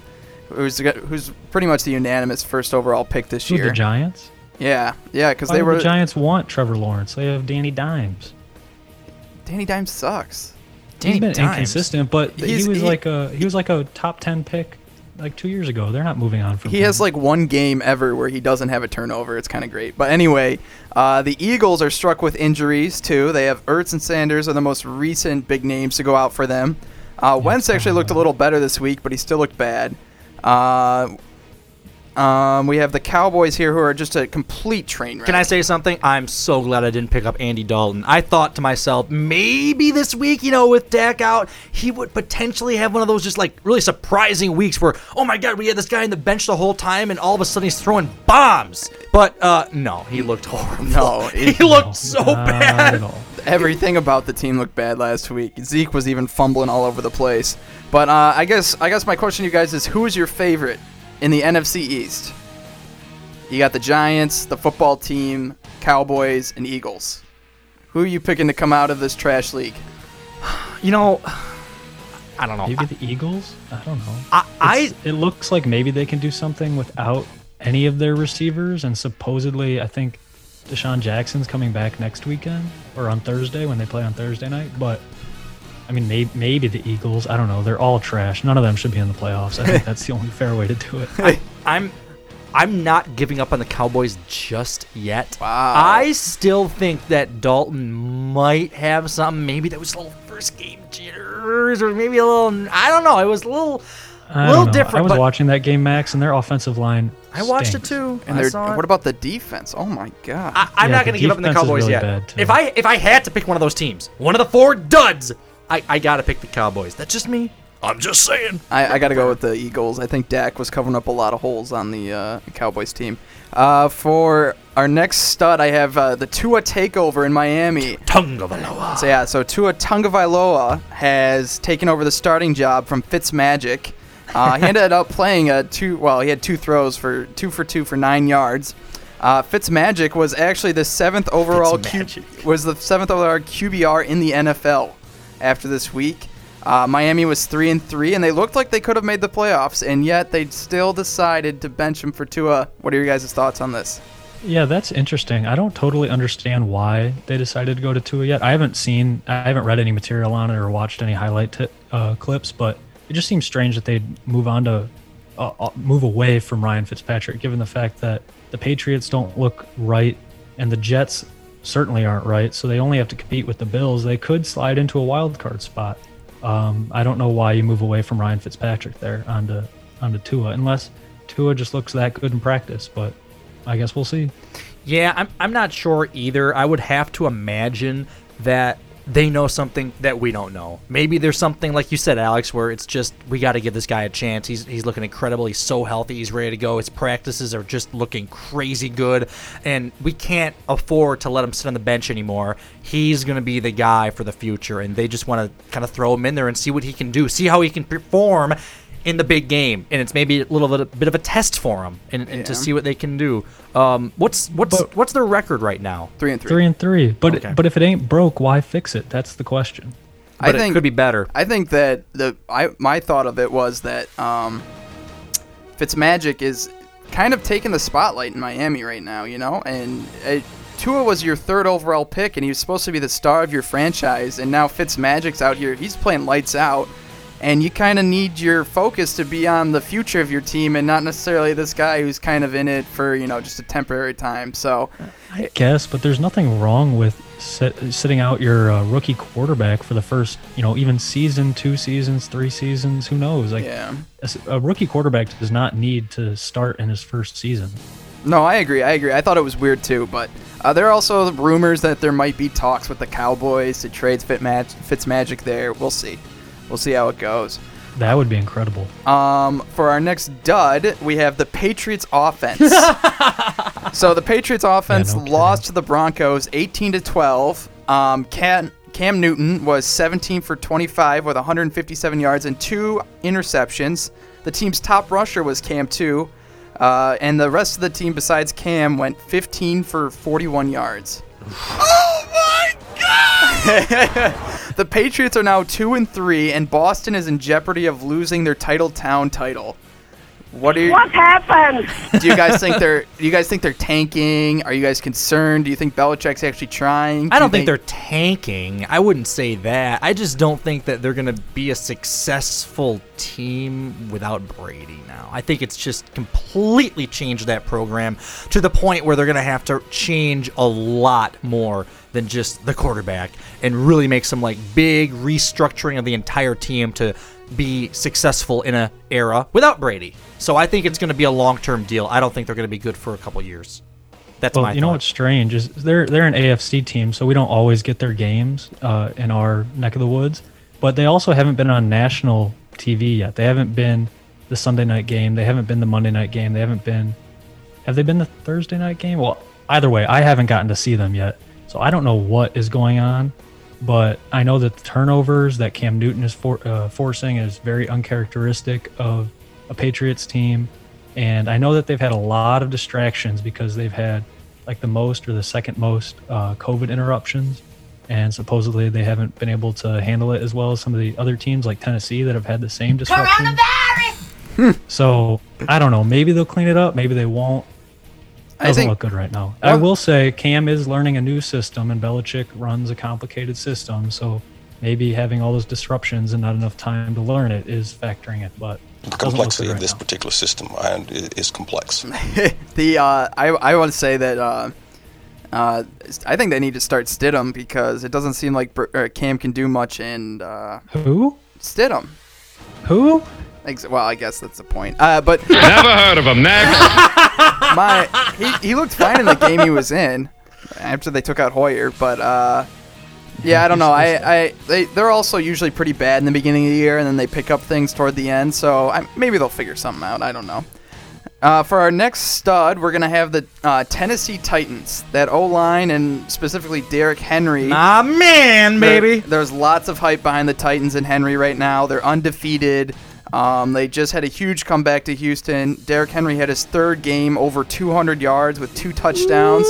who's who's pretty much the unanimous first overall pick this Who, year. the Giants? Yeah, yeah, because they were the Giants want Trevor Lawrence? They have Danny Dimes. Danny Dimes sucks. He's been inconsistent, but He's- he was he- like a he was like a top ten pick like two years ago. They're not moving on from He him. has like one game ever where he doesn't have a turnover. It's kind of great. But anyway, uh, the Eagles are struck with injuries too. They have Ertz and Sanders are the most recent big names to go out for them. Uh, Wentz actually looked a little better this week, but he still looked bad. Uh, um, we have the Cowboys here who are just a complete train wreck. Can I say something? I'm so glad I didn't pick up Andy Dalton. I thought to myself, maybe this week, you know, with Dak out, he would potentially have one of those just like really surprising weeks where, oh my God, we had this guy in the bench the whole time and all of a sudden he's throwing bombs. But uh, no, he looked horrible. No, he it- looked so bad. Everything about the team looked bad last week. Zeke was even fumbling all over the place. But uh, I guess I guess my question to you guys is who is your favorite in the NFC East? You got the Giants, the football team, Cowboys, and Eagles. Who are you picking to come out of this trash league? You know, I don't know. Maybe the Eagles? I don't know. I, I it looks like maybe they can do something without any of their receivers, and supposedly I think DeSean Jackson's coming back next weekend or on Thursday when they play on Thursday night. But I mean, maybe, maybe the Eagles. I don't know. They're all trash. None of them should be in the playoffs. I think that's the only fair way to do it. I'm I'm not giving up on the Cowboys just yet. Wow. I still think that Dalton might have something. Maybe that was a little first game jitters, or maybe a little. I don't know. It was a little, I little know. different. I was but watching that game, Max, and their offensive line. I watched it too. And I they're, saw it. what about the defense? Oh my god. I, I'm Yeah, not going to give up on the Cowboys really yet. If I if I had to pick one of those teams, one of the four duds, I, I got to pick the Cowboys. That's just me. I'm just saying. I, I got to go with the Eagles. I think Dak was covering up a lot of holes on the uh, Cowboys team. Uh, for our next stud, I have uh, the Tua takeover in Miami. Tungavaloa. So yeah, so Tua Tungavailoa has taken over the starting job from Fitzmagic. Uh, he ended up playing a two. Well, he had two throws for two for two for nine yards. Uh, Fitzmagic was actually the seventh overall Q, was the seventh overall QBR in the NFL after this week. Uh, Miami was three and three, and they looked like they could have made the playoffs, and yet they still decided to bench him for Tua. What are your guys' thoughts on this? Yeah, that's interesting. I don't totally understand why they decided to go to Tua yet. I haven't seen, I haven't read any material on it or watched any highlight t- uh, clips, but it just seems strange that they'd move on to, uh, uh, move away from Ryan Fitzpatrick, given the fact that the Patriots don't look right and the Jets certainly aren't right. So they only have to compete with the Bills. They could slide into a wild card spot. Um, I don't know why you move away from Ryan Fitzpatrick there onto onto Tua, unless Tua just looks that good in practice. But I guess we'll see. Yeah, I'm, I'm not sure either. I would have to imagine that they know something that we don't know. Maybe there's something like you said, Alex, where it's just we got to give this guy a chance. He's he's looking incredible. He's so healthy. He's ready to go. His practices are just looking crazy good, and we can't afford to let him sit on the bench anymore. He's going to be the guy for the future, and they just want to kind of throw him in there and see what he can do, see how he can perform in the big game, and it's maybe a little bit, a bit of a test for them, and, and to see what they can do. Um, what's what's what's their record right now? Three and three. Three and three. But Okay. but if it ain't broke, why fix it? That's the question. But it could be better. I think that the I my thought of it was that um, Fitzmagic is kind of taking the spotlight in Miami right now, you know, and uh, Tua was your third overall pick, and he was supposed to be the star of your franchise, and now Fitzmagic's out here. He's playing lights out. And you kind of need your focus to be on the future of your team and not necessarily this guy who's kind of in it for, you know, just a temporary time. So, I guess, but there's nothing wrong with sit, sitting out your uh, rookie quarterback for the first, you know, even season, two seasons, three seasons. Who knows? Like, Yeah. a a rookie quarterback does not need to start in his first season. No, I agree. I agree. I thought it was weird too, but uh, there are also rumors that there might be talks with the Cowboys to trade Fitzmag- Fitzmagic there. We'll see. We'll see how it goes. That would be incredible. Um, for our next dud, we have the Patriots offense. so the Patriots offense no lost to the Broncos 18 to 12. Um, Cam, Cam Newton was 17 for 25 with 157 yards and two interceptions. The team's top rusher was Cam too, uh, and the rest of the team besides Cam went 15 for 41 yards. Oh the Patriots are now two and three, and Boston is in jeopardy of losing their title town title. What are you? What happened? Do you guys think they're? Do you guys think they're tanking? Are you guys concerned? Do you think Belichick's actually trying? I Do don't you think they're tanking. I wouldn't say that. I just don't think that they're going to be a successful team without Brady now. I think it's just completely changed that program to the point where they're going to have to change a lot more than just the quarterback and really make some like big restructuring of the entire team to be successful in a era without Brady. So I think it's going to be a long-term deal. I don't think they're going to be good for a couple years. That's well, my you know thought. what's strange is they're they're an AFC team, so we don't always get their games uh, in our neck of the woods. But they also haven't been on national TV yet. They haven't been the Sunday night game. They haven't been the Monday night game. They haven't been. Have they been the Thursday night game? Well, either way, I haven't gotten to see them yet, so I don't know what is going on. But I know that the turnovers that Cam Newton is for, uh, forcing is very uncharacteristic of a Patriots team And I know that they've had a lot of distractions because they've had like the most or the second most uh, COVID interruptions. And supposedly they haven't been able to handle it as well as some of the other teams like Tennessee that have had the same disruption. So I don't know. Maybe they'll clean it up. Maybe they won't. I Doesn't think- look good right now. I will say Cam is learning a new system, and Belichick runs a complicated system. So maybe having all those disruptions and not enough time to learn it is factoring it. But The doesn't look good complexity of this now. particular system I, is complex. the uh, I I want to say that uh, uh, I think they need to start Stidham because it doesn't seem like Br- uh, Cam can do much in uh, Who? Stidham. Who? Ex- well, I guess that's the point. Uh, but Never heard of him. Next. my he, he looked fine in the game he was in after they took out Hoyer, but uh, yeah, I don't know. I, I they they're also usually pretty bad in the beginning of the year, and then they pick up things toward the end. So I, maybe they'll figure something out. I don't know. Uh, for our next stud, we're gonna have the uh, Tennessee Titans. That O line and specifically Derrick Henry. Ah man, There- baby. there's lots of hype behind the Titans and Henry right now. They're undefeated. Um, they just had a huge comeback to Houston. Derrick Henry had his third game over 200 yards with two touchdowns.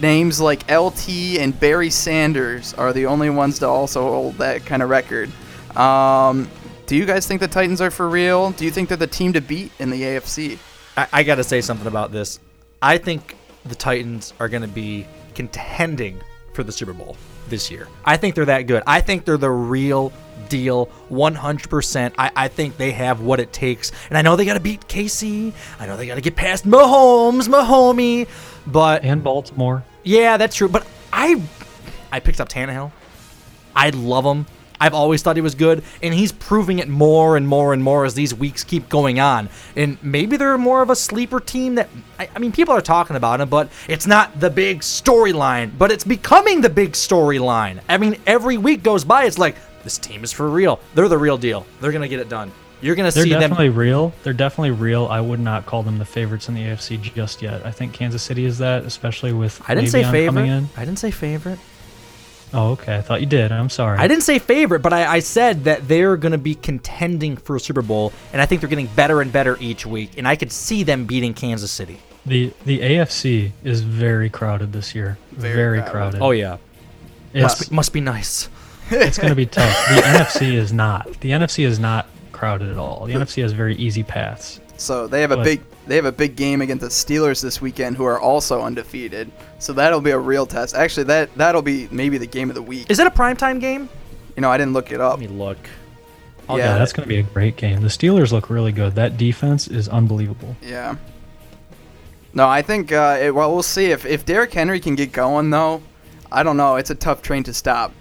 Names like LT and Barry Sanders are the only ones to also hold that kind of record. Um, do you guys think the Titans are for real? Do you think they're the team to beat in the AFC? I, I got to say something about this. I think the Titans are going to be contending for the Super Bowl this year. I think they're that good. I think they're the real deal, 100%. I, I think they have what it takes. And I know they got to beat KC. I know they got to get past Mahomes, Mahomie. But and Baltimore. Yeah, that's true. But I, I picked up Tannehill. I love him. I've always thought he was good, and he's proving it more and more and more as these weeks keep going on. And maybe they're more of a sleeper team that, I, I mean, people are talking about him, but it's not the big storyline, but it's becoming the big storyline. I mean, every week goes by, it's like, this team is for real. They're the real deal. They're going to get it done. You're going to see it. They're definitely real. They're definitely real. I would not call them the favorites in the AFC just yet. I think Kansas City is that, especially with I didn't say Le'Veon coming favorite. in. I didn't say favorite. Oh, okay. I thought you did. I'm sorry. I didn't say favorite, but I, I said that they're going to be contending for a Super Bowl, and I think they're getting better and better each week, and I could see them beating Kansas City. The the AFC is very crowded this year. Very, crowded. Oh yeah, It's, must be, must be nice. it's going to be tough. The NFC is not. The NFC is not crowded at all. The NFC has very easy paths. So they have a But- big they have a big game against the Steelers this weekend, who are also undefeated. So that'll be a real test. Actually, that that'll be maybe the game of the week. Is it a primetime game? You know, I didn't look it up. Let me look. Oh, yeah, that's going to be a great game. The Steelers look really good. That defense is unbelievable. Yeah. No, I think. Uh, it, well, we'll see if if Derrick Henry can get going though. I don't know. It's a tough train to stop.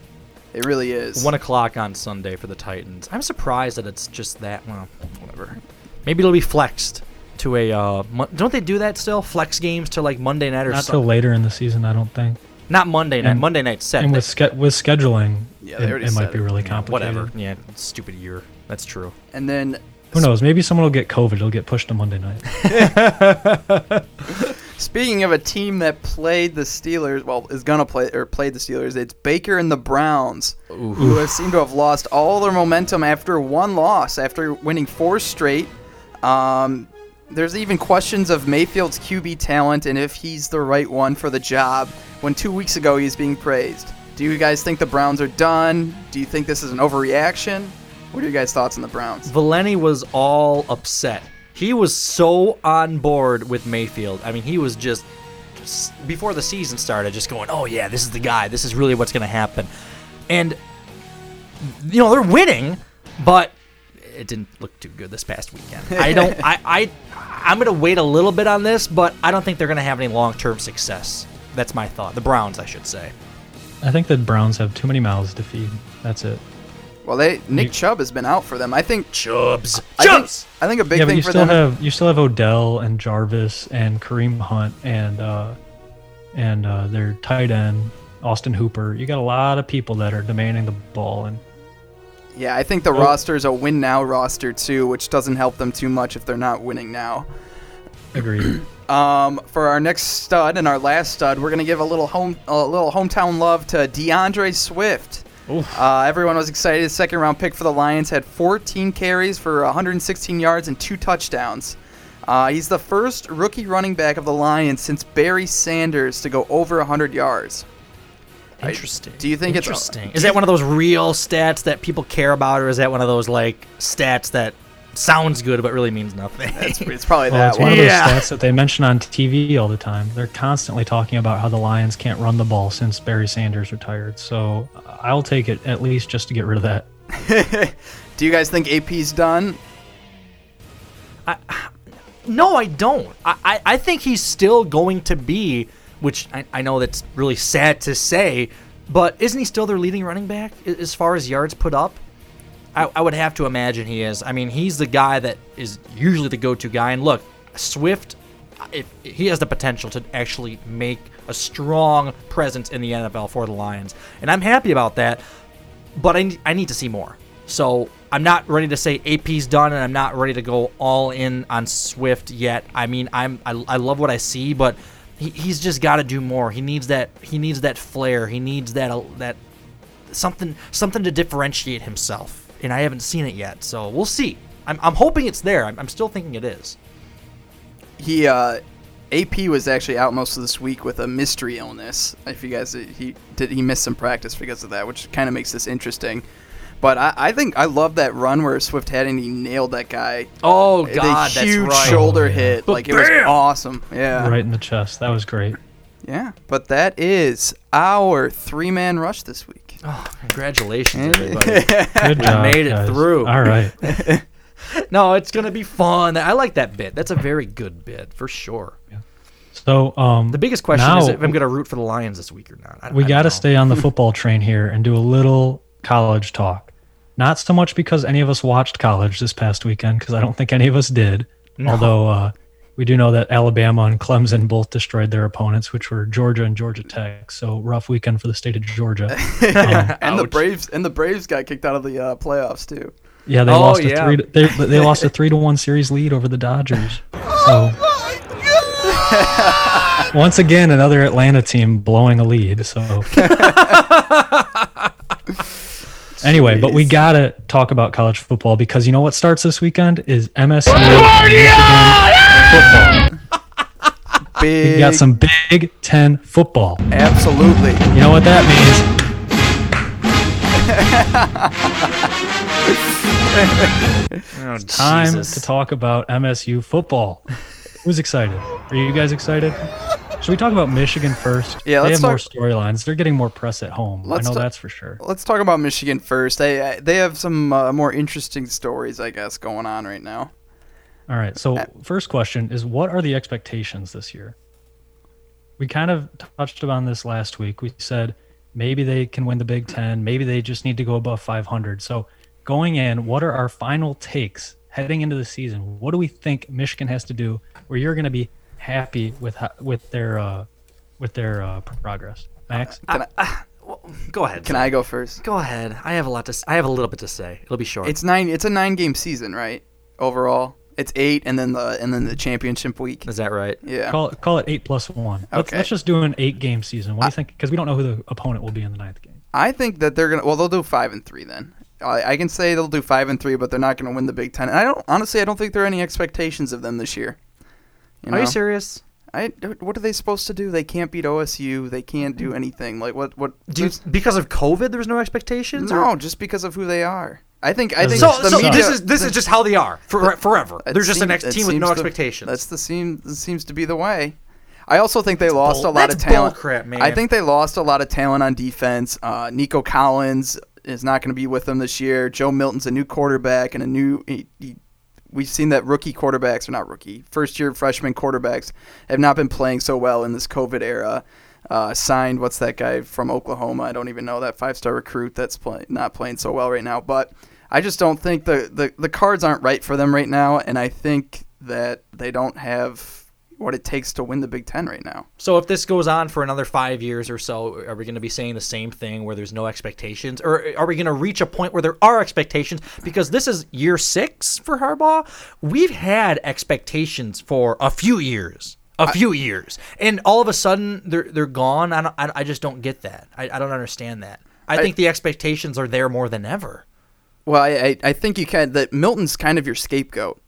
It really is. One o'clock on Sunday for the Titans. I'm surprised that it's just that. Well, whatever. Maybe it'll be flexed to a. Uh, Mon- don't they do that still? Flex games to like Monday night or Not something. till later in the season, I don't think. Not Monday night. And- Monday night set. And with ske- with scheduling, Yeah, they it, already it might said be it. really complicated. Whatever. Yeah, stupid year. That's true. And then Who knows? Maybe someone will get COVID. It'll get pushed to Monday night. Speaking of a team that played the Steelers, well, is gonna play or played the Steelers, it's Baker and the Browns, who have seemed to have lost all their momentum after one loss, after winning four straight. Um, there's even questions of Mayfield's QB talent and if he's the right one for the job. When two weeks ago he was being praised. Do you guys think the Browns are done? Do you think this is an overreaction? What are your guys' thoughts on the Browns? Valeni was all upset. He was so on board with Mayfield. I mean, he was just before the season started, just going, "Oh yeah, this is the guy. This is really what's going to happen." And you know, they're winning, but it didn't look too good this past weekend. I don't. I. I. I'm going to wait a little bit on this, but I don't think they're going to have any long-term success. That's my thought. The Browns, I should say. I think the Browns have too many mouths to feed. That's it. Well, they Nick Chubb has been out for them. I think Chubbs. I think, I think a big yeah, but thing you for still them. have you still have Odell and Jarvis and Kareem Hunt and uh, and uh, their tight end Austin Hooper. You got a lot of people that are demanding the ball, and Yeah, I think the roster is a win now roster too, which doesn't help them too much if they're not winning now. agreed. Um, for our next stud and our last stud, we're gonna give a little home a little hometown love to DeAndre Swift. Uh, everyone was excited. His second round pick for the Lions had 14 carries for 116 yards and two touchdowns. Uh, he's the first rookie running back of the Lions since Barry Sanders to go over 100 yards. Interesting. Do you think it's interesting? Is that one of those real stats that people care about, or is that one of those like stats that sounds good but really means nothing? It's, it's probably Well, that it's one one. of those Yeah. stats that they mention on TV all the time. They're constantly talking about how the Lions can't run the ball since Barry Sanders retired. So uh, I'll take it at least just to get rid of that. Do you guys think AP's done? No, I don't. I, I, I think he's still going to be, which I, I know that's really sad to say, but isn't he still their leading running back as far as yards put up? I, I would have to imagine he is. I mean, he's the guy that is usually the go to guy. And look, Swift, if, he has the potential to actually make a strong presence in the NFL for the Lions. And I'm happy about that, but I, I need to see more. So I'm not ready to say AP's done, and I'm not ready to go all in on Swift yet. I mean, I'm I, I love what I see, but he, he's just got to do more. He needs that he needs that flair. He needs that uh, that something something to differentiate himself, and I haven't seen it yet. So we'll see. I'm, I'm hoping it's there. I'm, I'm still thinking it is. He uh, AP was actually out most of this week with a mystery illness. If you guys, he did he missed some practice because of that, which kind of makes this interesting. But I, I think I love that run where Swift had and he nailed that guy. Oh The God, that's huge right. shoulder Oh, hit, But like it was awesome. Yeah, Right in the chest. That was great. yeah. But that is our three-man rush this week. Oh, congratulations, everybody. Good We job. made it guys. through. All right. no, it's gonna be fun. I like that bit. That's a very good bit for sure. Yeah. So um, The biggest question now is if I'm gonna root for the Lions this week or not. I, we got to stay on the football train here and do a little college talk. Not so much because any of us watched college this past weekend, because I don't think any of us did. No. Although uh, we do know that Alabama and Clemson both destroyed their opponents, which were Georgia and Georgia Tech. So rough weekend for the state of Georgia. Um, and the Braves and the Braves got kicked out of the uh, playoffs too. yeah, they Oh, lost a yeah. three. To, they, they lost a three to one series lead over the Dodgers. So once again, another Atlanta team blowing a lead. So anyway, but we gotta talk about college football because you know what starts this weekend is MSU football. Big, We got some Big Ten football. absolutely. You know what that means? Oh, Time Jesus. to talk about MSU football. Who's excited? Are you guys excited? Should we talk about Michigan first? Yeah, they have more storylines. They're getting more press at home. I know ta- that's for sure. Let's talk about Michigan first. They they have some uh, more interesting stories, I guess, going on right now. All right. So, first question is what are the expectations this year? We kind of touched upon this last week. We said maybe they can win the Big 10, maybe they just need to go above 500. So, going in, what are our final takes heading into the season? What do we think Michigan has to do where you're going to be happy with with their uh, with their uh, progress? Max? Can I, Go ahead. can I go first? Go ahead. I have a lot to. s- I have a little bit to say. It'll be short. It's nine. It's a nine game season, right? Overall, it's eight, and then the and then the championship week. Is that right? Yeah. Call it, call it 8 plus 1. Let's, Okay. let's just do an 8 game season. What do you think? Because we don't know who the opponent will be in the ninth game. I think that they're gonna. Well, they'll do five and three then. I, I can say they'll do five and three, but they're not gonna win the Big Ten. And I don't honestly. I don't think there are any expectations of them this year. You Are you serious? I, what are they supposed to do? They can't beat OSU. They can't do anything. Like what? What? Do you, because of COVID, there was no expectations. or- No, just because of who they are. I think. I think So, the so media, this is this is just how they are for, forever. It They're just an ex team with no to- expectations. That's the seem that seems to be the way. I also think they lost bull- a lot that's of talent. man. I think they lost a lot of talent on defense. Uh, Nico Collins is not going to be with them this year. Joe Milton's a new quarterback and a new. He, he, we've seen that rookie quarterbacks, or not rookie, first year freshman quarterbacks have not been playing so well in this COVID era. Uh, signed, what's that guy from Oklahoma? I don't even know that five star recruit that's play, not playing so well right now. But I just don't think the, the, the cards aren't right for them right now. And I think that they don't have what it takes to win the Big Ten right now. So if this goes on for another five years or so, are we going to be saying the same thing where there's no expectations, or are we going to reach a point where there are expectations? Because this is year six for Harbaugh. We've had expectations for a few years, a few years, and all of a sudden they're they're gone. I don't, I, I just don't get that. I, I don't understand that. I, I- think the expectations are there more than ever. Well, I, I, I think you can. That Milton's kind of your scapegoat.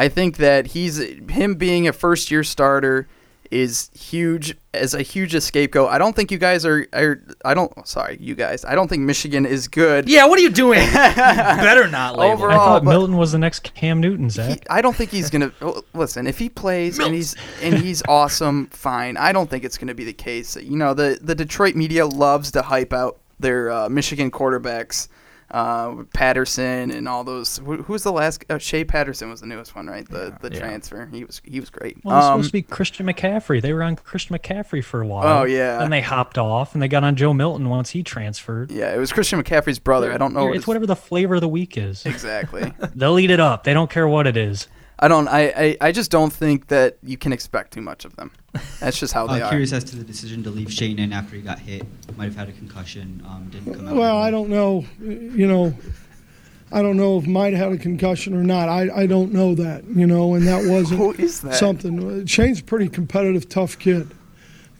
I think that he's him being a first year starter is huge as a huge scapegoat. I don't think you guys are, are I don't sorry, you guys. I don't think Michigan is good. Yeah, what are you doing? Better not label. I thought Milton was the next Cam Newton, Zach. He- I don't think he's gonna oh, listen. If he plays and he's and he's awesome, fine. I don't think it's gonna be the case. You know, the the Detroit media loves to hype out their uh, Michigan quarterbacks, uh, Patterson and all those. Who, who was the last? Uh, Shea Patterson was the newest one, right? The the transfer. He was he was great. Well, it was Um, supposed to be Christian McCaffrey. They were on Christian McCaffrey for a while. Oh, yeah. And they hopped off and they got on Joe Milton once he transferred. yeah, it was Christian McCaffrey's brother. I don't know. It's what his- whatever the flavor of the week is. exactly. They'll eat it up. They don't care what it is. I don't. I, I I just don't think that you can expect too much of them. That's just how they Uh, are. curious as to the decision to leave Shane in after he got hit. Might have had a concussion. Um, didn't come out. Well, I don't know. You know, I don't know if might have had a concussion or not. I, I don't know that. You know, and that wasn't Who is that? something. Shane's a pretty competitive, tough kid,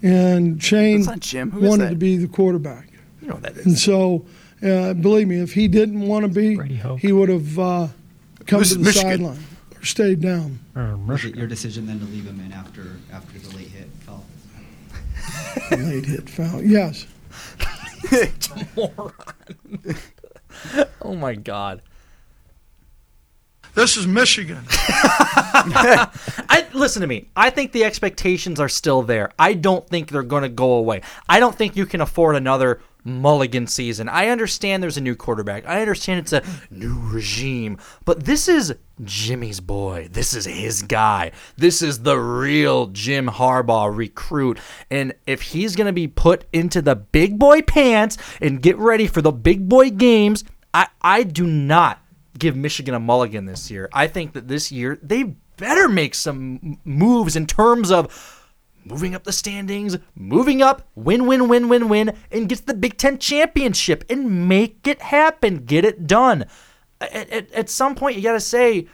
and Shane That's not Jim. Who is wanted that? to be the quarterback. You know what that is. And so, uh, believe me, if he didn't want to be, he would have uh, come This to the Michigan. sideline or stayed down. Was it your decision then to leave him in after after the late hit fell? Late hit foul. Yes. Moron. oh my god. This is Michigan. I listen to me. I think the expectations are still there. I don't think they're going to go away. I don't think you can afford another mulligan season. I understand there's a new quarterback. I understand it's a new regime, but this is Jimmy's boy. This is his guy. This is the real Jim Harbaugh recruit. And if he's going to be put into the big boy pants and get ready for the big boy games, I I do not give Michigan a mulligan this year. I think that this year they better make some moves in terms of moving up the standings, moving up, win, win, win, win, win, and get the Big Ten championship and make it happen, get it done. At, at, at some point, you got to say,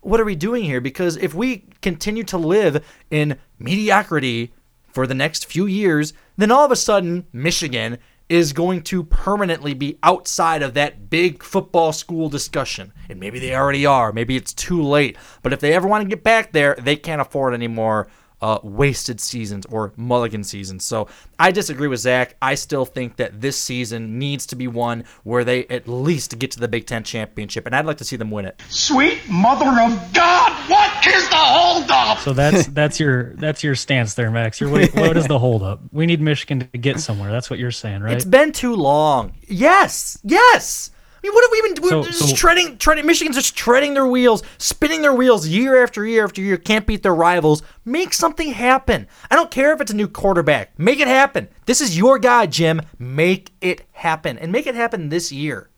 what are we doing here? Because if we continue to live in mediocrity for the next few years, then all of a sudden, Michigan is going to permanently be outside of that big football school discussion. And maybe they already are. Maybe it's too late. But if they ever want to get back there, they can't afford any more uh, wasted seasons or mulligan seasons. So I disagree with Zach. I still think that this season needs to be one where they at least get to the Big Ten championship. And I'd like to see them win it. Sweet mother of God, what is the holdup? So that's that's your that's your stance there, Max. You're what, what is the holdup? We need Michigan to get somewhere. That's what you're saying, right? It's been too long. Yes, yes. I mean, what have we been doing? So- just so- treading, treading. Michigan's just treading their wheels, spinning their wheels year after year after year. Can't beat their rivals. Make something happen. I don't care if it's a new quarterback. Make it happen. This is your guy, Jim. Make it happen, and make it happen this year.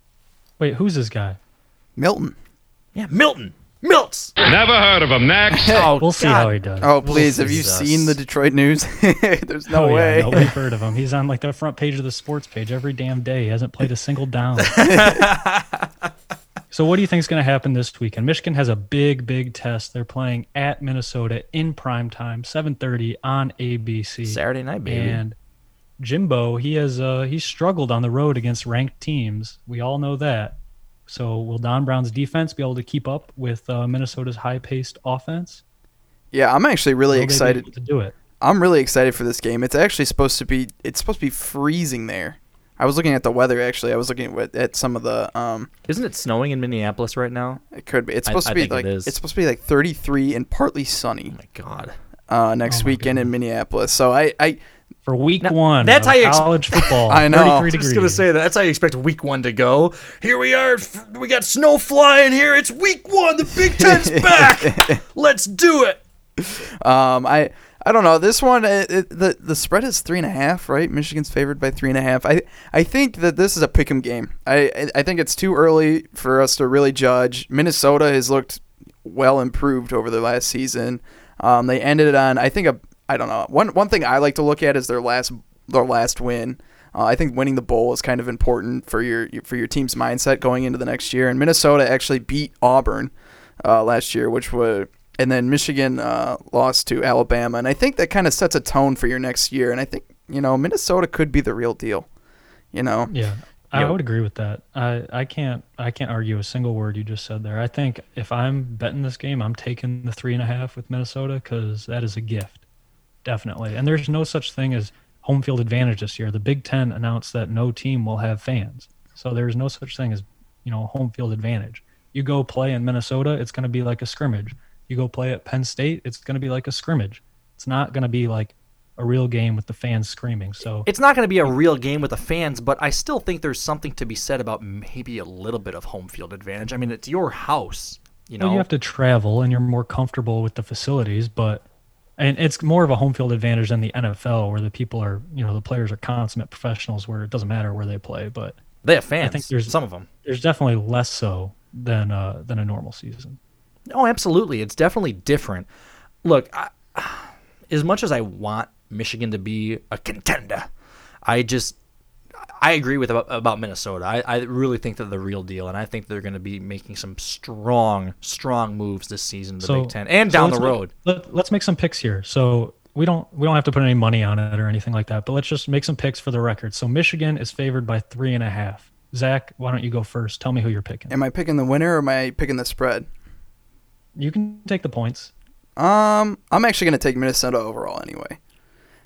Wait, who's this guy? Milton. Yeah, Milton. Milts. Never heard of him. Next. Oh, We'll see God. how he does. Oh please! Have you Jesus. seen the Detroit news? There's no oh, way. Yeah, no, we've heard of him. He's on like the front page of the sports page every damn day. He hasn't played a single down. so what do you think is going to happen this weekend? Michigan has a big, big test. They're playing at Minnesota in prime time, 7:30 on ABC. Saturday night, baby. And Jimbo, he has uh, he's struggled on the road against ranked teams. We all know that. So will Don Brown's defense be able to keep up with uh, Minnesota's high-paced offense? Yeah, I'm actually really Will excited to do it. I'm really excited for this game. It's actually supposed to be. It's supposed to be freezing there. I was looking at the weather actually. I was looking at, at some of the. Um, Isn't it snowing in Minneapolis right now? it could be. It's supposed I to be think it like. is. it's supposed to be like 33 and partly sunny. Oh my God. Uh, next Oh my weekend in Minneapolis. So I, I For week Now, one, that's of how you ex- college football. I know. 33 I I was degrees. gonna say that. That's how you expect Week One to go. Here we are. We got snow flying here. It's Week One. The Big Ten's back. Let's do it. Um, I I don't know. This one, it, it, the the spread is three and a half, right? Michigan's favored by three and a half. I I think that this is a pick'em game. I I- I think it's too early for us to really judge. Minnesota has looked well improved over the last season. Um, they ended it on I think a I don't know. One one thing I like to look at is their last their last win. Uh, I think winning the bowl is kind of important for your for your team's mindset going into the next year. And Minnesota actually beat Auburn uh, last year, which was and then Michigan uh, lost to Alabama, and I think that kind of sets a tone for your next year. And I think you know Minnesota could be the real deal. You know, Yeah. I you know, would agree with that. I, I can't I can't argue a single word you just said there. I think if I'm betting this game, I'm taking the three and a half with Minnesota because that is a gift, definitely. And there's no such thing as home field advantage this year. The Big Ten announced that no team will have fans, so there's no such thing as you know home field advantage. You go play in Minnesota, it's going to be like a scrimmage. You go play at Penn State, it's going to be like a scrimmage. It's not going to be like a real game with the fans screaming. So it's not going to be a real game with the fans, but I still think there's something to be said about maybe a little bit of home field advantage. I mean, it's your house, you know. Well, you have to travel and you're more comfortable with the facilities, but and it's more of a home field advantage than the NFL where the people are, you know, the players are consummate professionals where it doesn't matter where they play, but they have fans. I think there's some of them. There's definitely less so than uh, than a normal season. Oh, absolutely. It's definitely different. Look, I, as much as I want Michigan to be a contender, I just I agree with about, about Minnesota. I, I really think they're the real deal, and I think they're going to be making some strong, strong moves this season in the So- Big Ten and so down the let's make- road. let, let's make some picks here. So we don't we don't have to put any money on it or anything like that, but let's just make some picks for the record. So Michigan is favored by three and a half. Zach, why don't you go first? Tell me who you're picking. Am I picking the winner or am I picking the spread? You can take the points. Um, I'm actually going to take Minnesota overall anyway.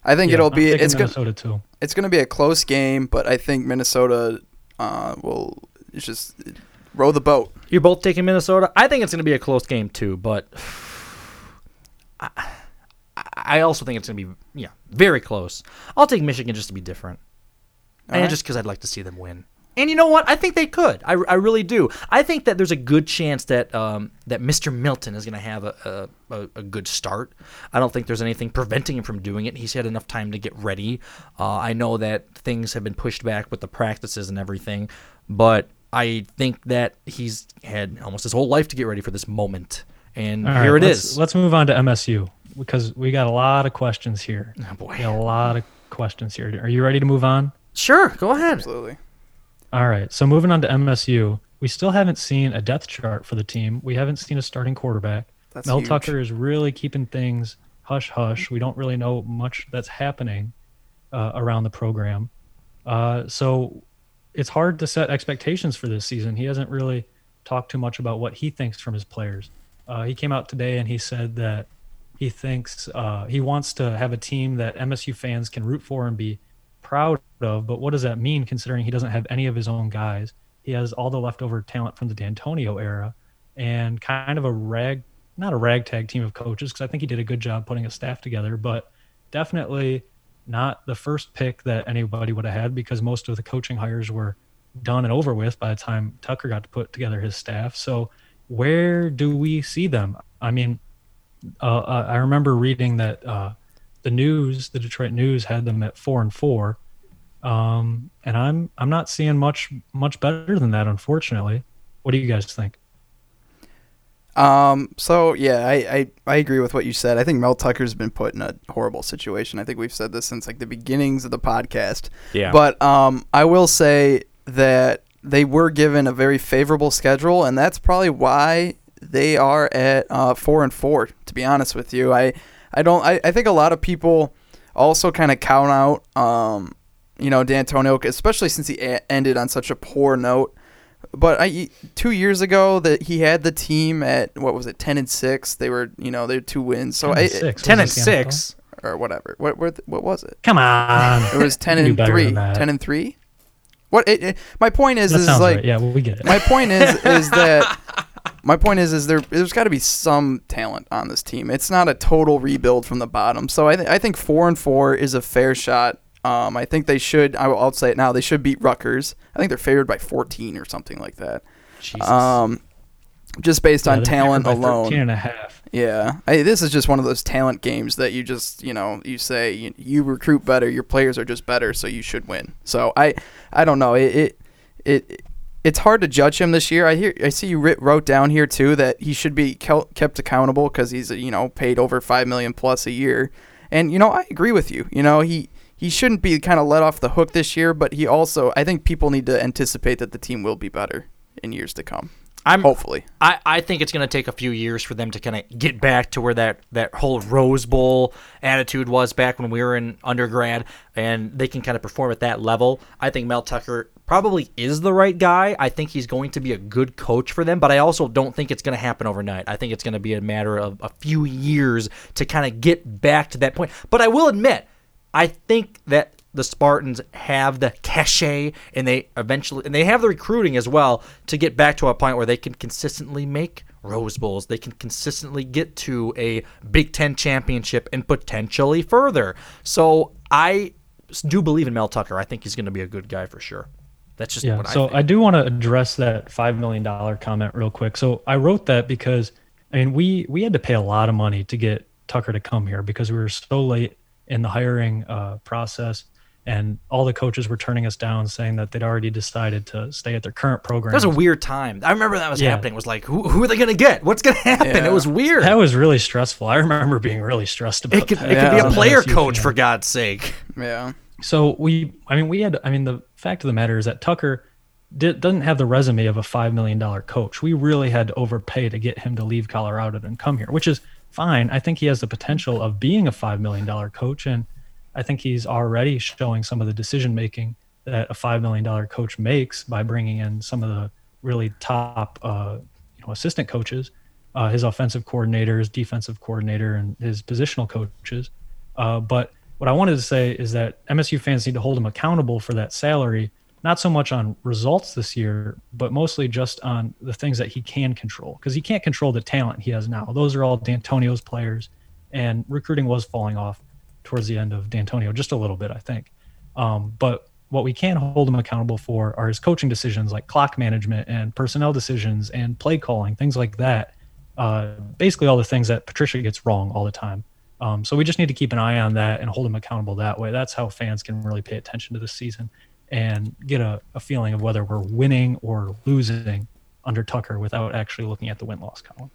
I think Yeah, it'll be it's gonna Minnesota too. it's going to be a close game, but I think Minnesota uh, will just row the boat. You're both taking Minnesota. I think it's going to be a close game too, but I, I also think it's going to be yeah very close. I'll take Michigan just to be different, and Alright. just because I'd like to see them win. And you know what? I think they could. I, I really do. I think that there's a good chance that um, that Mr. Milton is going to have a, a, a, a good start. I don't think there's anything preventing him from doing it. He's had enough time to get ready. Uh, I know that things have been pushed back with the practices and everything, but I think that he's had almost his whole life to get ready for this moment. And All here right, it let's, is. Let's move on to MSU because we got a lot of questions here. Oh boy, we got a lot of questions here. Are you ready to move on? Sure, go ahead. Absolutely. All right. So moving on to MSU, we still haven't seen a depth chart for the team. We haven't seen a starting quarterback. That's Mel huge. Tucker is really keeping things hush hush. We don't really know much that's happening uh, around the program. Uh, so it's hard to set expectations for this season. He hasn't really talked too much about what he thinks from his players. Uh, he came out today and he said that he thinks uh, he wants to have a team that MSU fans can root for and be proud of. But what does that mean considering he doesn't have any of his own guys? He has all the leftover talent from the D'Antonio era and kind of a rag, not a ragtag team of coaches, because I think he did a good job putting a staff together, but definitely not the first pick that anybody would have had because most of the coaching hires were done and over with by the time Tucker got to put together his staff. So where do we see them? I mean, uh, uh, I remember reading that uh, the news, the Detroit News, had them at four and four, um, and I'm I'm not seeing much much better than that, unfortunately. What do you guys think? Um. So yeah, I, I I agree with what you said. I think Mel Tucker's been put in a horrible situation. I think we've said this since like the beginnings of the podcast. Yeah. But um, I will say that they were given a very favorable schedule, and that's probably why they are at uh, four and four. To be honest with you, I I don't. I, I think a lot of people also kind of count out. Um, you know, D'Antonio, especially since he a- ended on such a poor note. But I two years ago that he had the team at what was it ten and six. They were you know they're two wins. So 10 I, and six. Ten and Was this the NFL? six. or whatever. What what what was it? Come on, It was ten and three. Ten and three. What? It, it- my point is That is like right. Yeah, well, we get it. my point is is that my point is is there there's got to be some talent on this team. It's not a total rebuild from the bottom. So I th- I think four and four is a fair shot. Um, I think they should. I will, I'll say it now. They should beat Rutgers. I think they're favored by 14 or something like that. Jesus. Um, just based Yeah, on talent favored by alone. 13 and a half. Yeah, I, this is just one of those talent games that you just you know you say you, you recruit better, your players are just better, so you should win. So I I don't know it it. it it's hard to judge him this year. I hear, I see you wrote down here too that he should be kept accountable because he's you know paid over five million plus a year, and you know I agree with you. You know he he shouldn't be kind of let off the hook this year, but he also I think people need to anticipate that the team will be better in years to come. I'm hopefully. I, I think it's going to take a few years for them to kind of get back to where that, that whole Rose Bowl attitude was back when we were in undergrad, and they can kind of perform at that level. I think Mel Tucker probably is the right guy. I think he's going to be a good coach for them, but I also don't think it's going to happen overnight. I think it's going to be a matter of a few years to kind of get back to that point. But I will admit, I think that the Spartans have the cachet and they eventually and they have the recruiting as well to get back to a point where they can consistently make Rose Bowls. They can consistently get to a Big 10 championship and potentially further. So I do believe in Mel Tucker. I think he's going to be a good guy for sure. That's just yeah. what I so think. I, do want to address that five million dollar comment real quick. So I wrote that because I mean we we had to pay a lot of money to get Tucker to come here because we were so late in the hiring uh, process, and all the coaches were turning us down, saying that they'd already decided to stay at their current program. That was a weird time. I remember that was Yeah. happening. It was like, who, who are they going to get? What's going to happen? It was weird. That was really stressful. I remember being really stressed about It could, that. it could be a player coach fan. for God's sake. Yeah. So we, I mean, we had, I mean, the fact of the matter is that Tucker did, doesn't have the resume of a $5 million coach. We really had to overpay to get him to leave Colorado and come here, which is fine. I think he has the potential of being a $5 million coach. And I think he's already showing some of the decision making that a $5 million coach makes by bringing in some of the really top, uh, you know, assistant coaches, uh, his offensive coordinator, his defensive coordinator, and his positional coaches. Uh, but what I wanted to say is that MSU fans need to hold him accountable for that salary, not so much on results this year, but mostly just on the things that he can control. Because he can't control the talent he has now. Those are all D'Antonio's players, and recruiting was falling off towards the end of D'Antonio, just a little bit, I think. Um, but what we can hold him accountable for are his coaching decisions, like clock management and personnel decisions and play calling, things like that. Uh, basically, all the things that Patricia gets wrong all the time. Um, so we just need to keep an eye on that and hold him accountable that way. That's how fans can really pay attention to this season and get a, a feeling of whether we're winning or losing under Tucker without actually looking at the win loss column.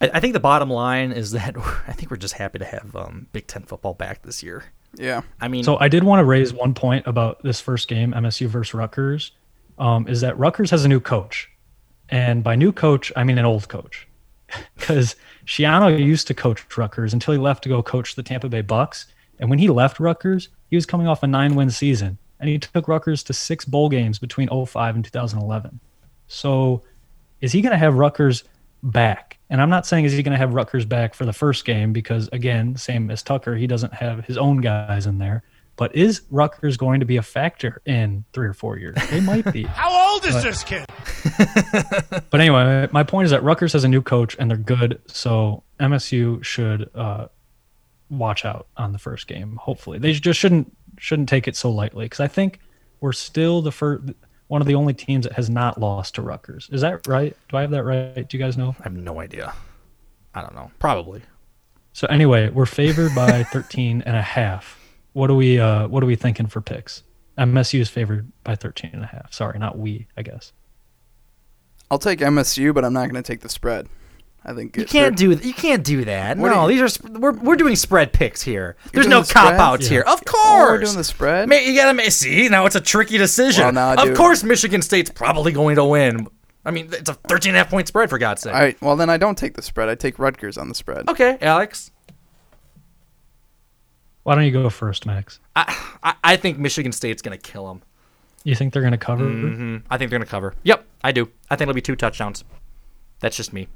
I, I think the bottom line is that I think we're just happy to have um, Big Ten football back this year. Yeah. I mean, So I did want to raise one point about this first game, MSU versus Rutgers, um, is that Rutgers has a new coach, and by new coach I mean an old coach, because Schiano used to coach Rutgers until he left to go coach the Tampa Bay Bucs, and when he left Rutgers, he was coming off a nine-win season, and he took Rutgers to six bowl games between 05 and 2011. So, is he going to have Rutgers back? And I'm not saying is he going to have Rutgers back for the first game because again, same as Tucker, he doesn't have his own guys in there. But is Rutgers going to be a factor in three or four years? They might be. How old is But- this kid? but anyway, my point is that Rutgers has a new coach and they're good, so MSU should uh, watch out on the first game. Hopefully, they just shouldn't shouldn't take it so lightly because I think we're still the first one of the only teams that has not lost to Rutgers. Is that right? Do I have that right? Do you guys know? I have no idea. I don't know. Probably. So anyway, we're favored by 13 and a half. What are we uh what are we thinking for picks? MSU is favored by 13 and a half. Sorry, not we, I guess. I'll take MSU, but I'm not going to take the spread. I think You can't they're- do you can't do that. What no, do these are sp- we're, we're doing spread picks here. There's no the spread? cop outs Yeah. here. Of Oh, course, we're doing the spread? Ma- you gotta ma- see now. It's a tricky decision. Well, now, of dude- course, Michigan State's probably going to win. I mean, it's a 13 and a half point spread for God's sake. All right. Well, then I don't take the spread. I take Rutgers on the spread. Okay, Alex. Why don't you go first, Max? I, I I think Michigan State's gonna kill them. You think they're going to cover? hmm I think they're gonna cover. Yep, I do. I think it'll be two touchdowns. That's just me.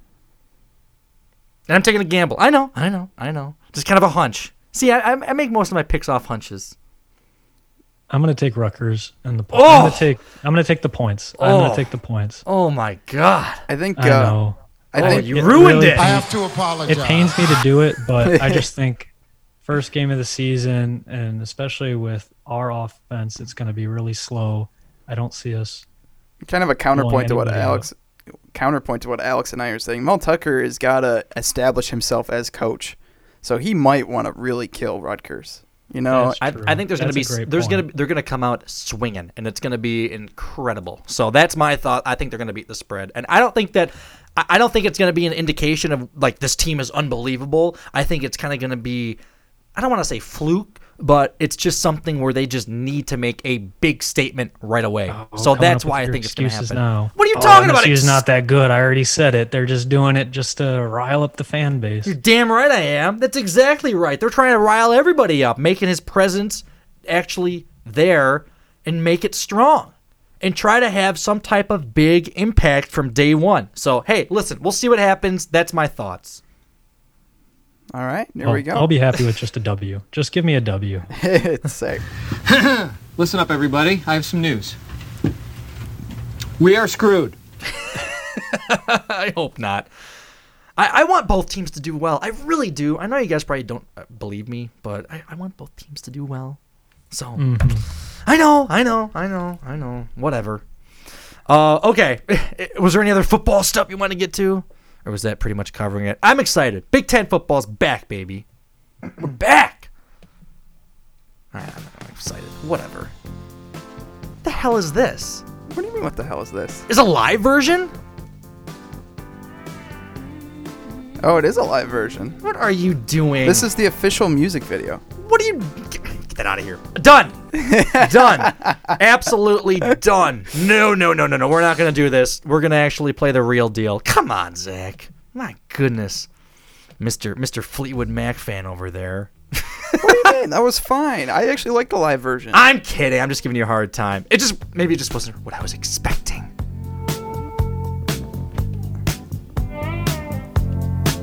And I'm taking a gamble. I know, I know, I know. Just kind of a hunch. See, I, I I make most of my picks off hunches. I'm going to take Rutgers and the. Oh! I'm going to take. I'm going to take the points. I'm going Oh. to take the points. Oh my god. I think. I uh, know. I Oh, think you ruined it. I have to apologize. It pains me to do it, but I just think first game of the season, and especially with our offense, it's going to be really slow. I don't see us. kind of a counterpoint to what anybody out. Alex counterpoint to what Alex and I are saying. Mel Tucker has got to establish himself as coach, so he might want to really kill Rutgers. You know, I, I think there's going to be there's going to they're going to come out swinging, and it's going to be incredible. So that's my thought. I think they're going to beat the spread, and I don't think that I I don't think it's going to be an indication of like this team is unbelievable. I think it's kind of going to be I don't want to say fluke, but it's just something where they just need to make a big statement right away. Oh, so that's why I think it's going to happen. Now. What are you Oh, talking about? MSU's not that good. I already said it. They're just doing it just to rile up the fan base. You're damn right I am. That's exactly right. They're trying to rile everybody up, making his presence actually there and make it strong and try to have some type of big impact from day one. So, hey, listen, we'll see what happens. That's my thoughts. All right, there I'll, we go. I'll be happy with just a W. Just give me a W. it's sick. Listen up, everybody. I have some news. We are screwed. I hope not. I, I want both teams to do well. I really do. I know you guys probably don't uh, believe me, but I, I want both teams to do well. So Mm-hmm. I know, I know, I know, I know. Whatever. Uh, okay. Was there any other football stuff you want to get to, or was that pretty much covering it? I'm excited. Big Ten football's back, baby. We're back. Right, I'm excited. Whatever. What the hell is this? What do you mean? What the hell is this? Is a live version? Oh, it is a live version. What are you doing? This is the official music video. What are you? Get, get that out of here. Done. done. Absolutely done. No, no, no, no, no. We're not gonna do this. We're gonna actually play the real deal. Come on, Zach. My goodness, Mister Mister Fleetwood Mac fan over there. What do you mean? That was fine. I actually like the live version. I'm kidding. I'm just giving you a hard time. It just maybe it just wasn't what I was expecting.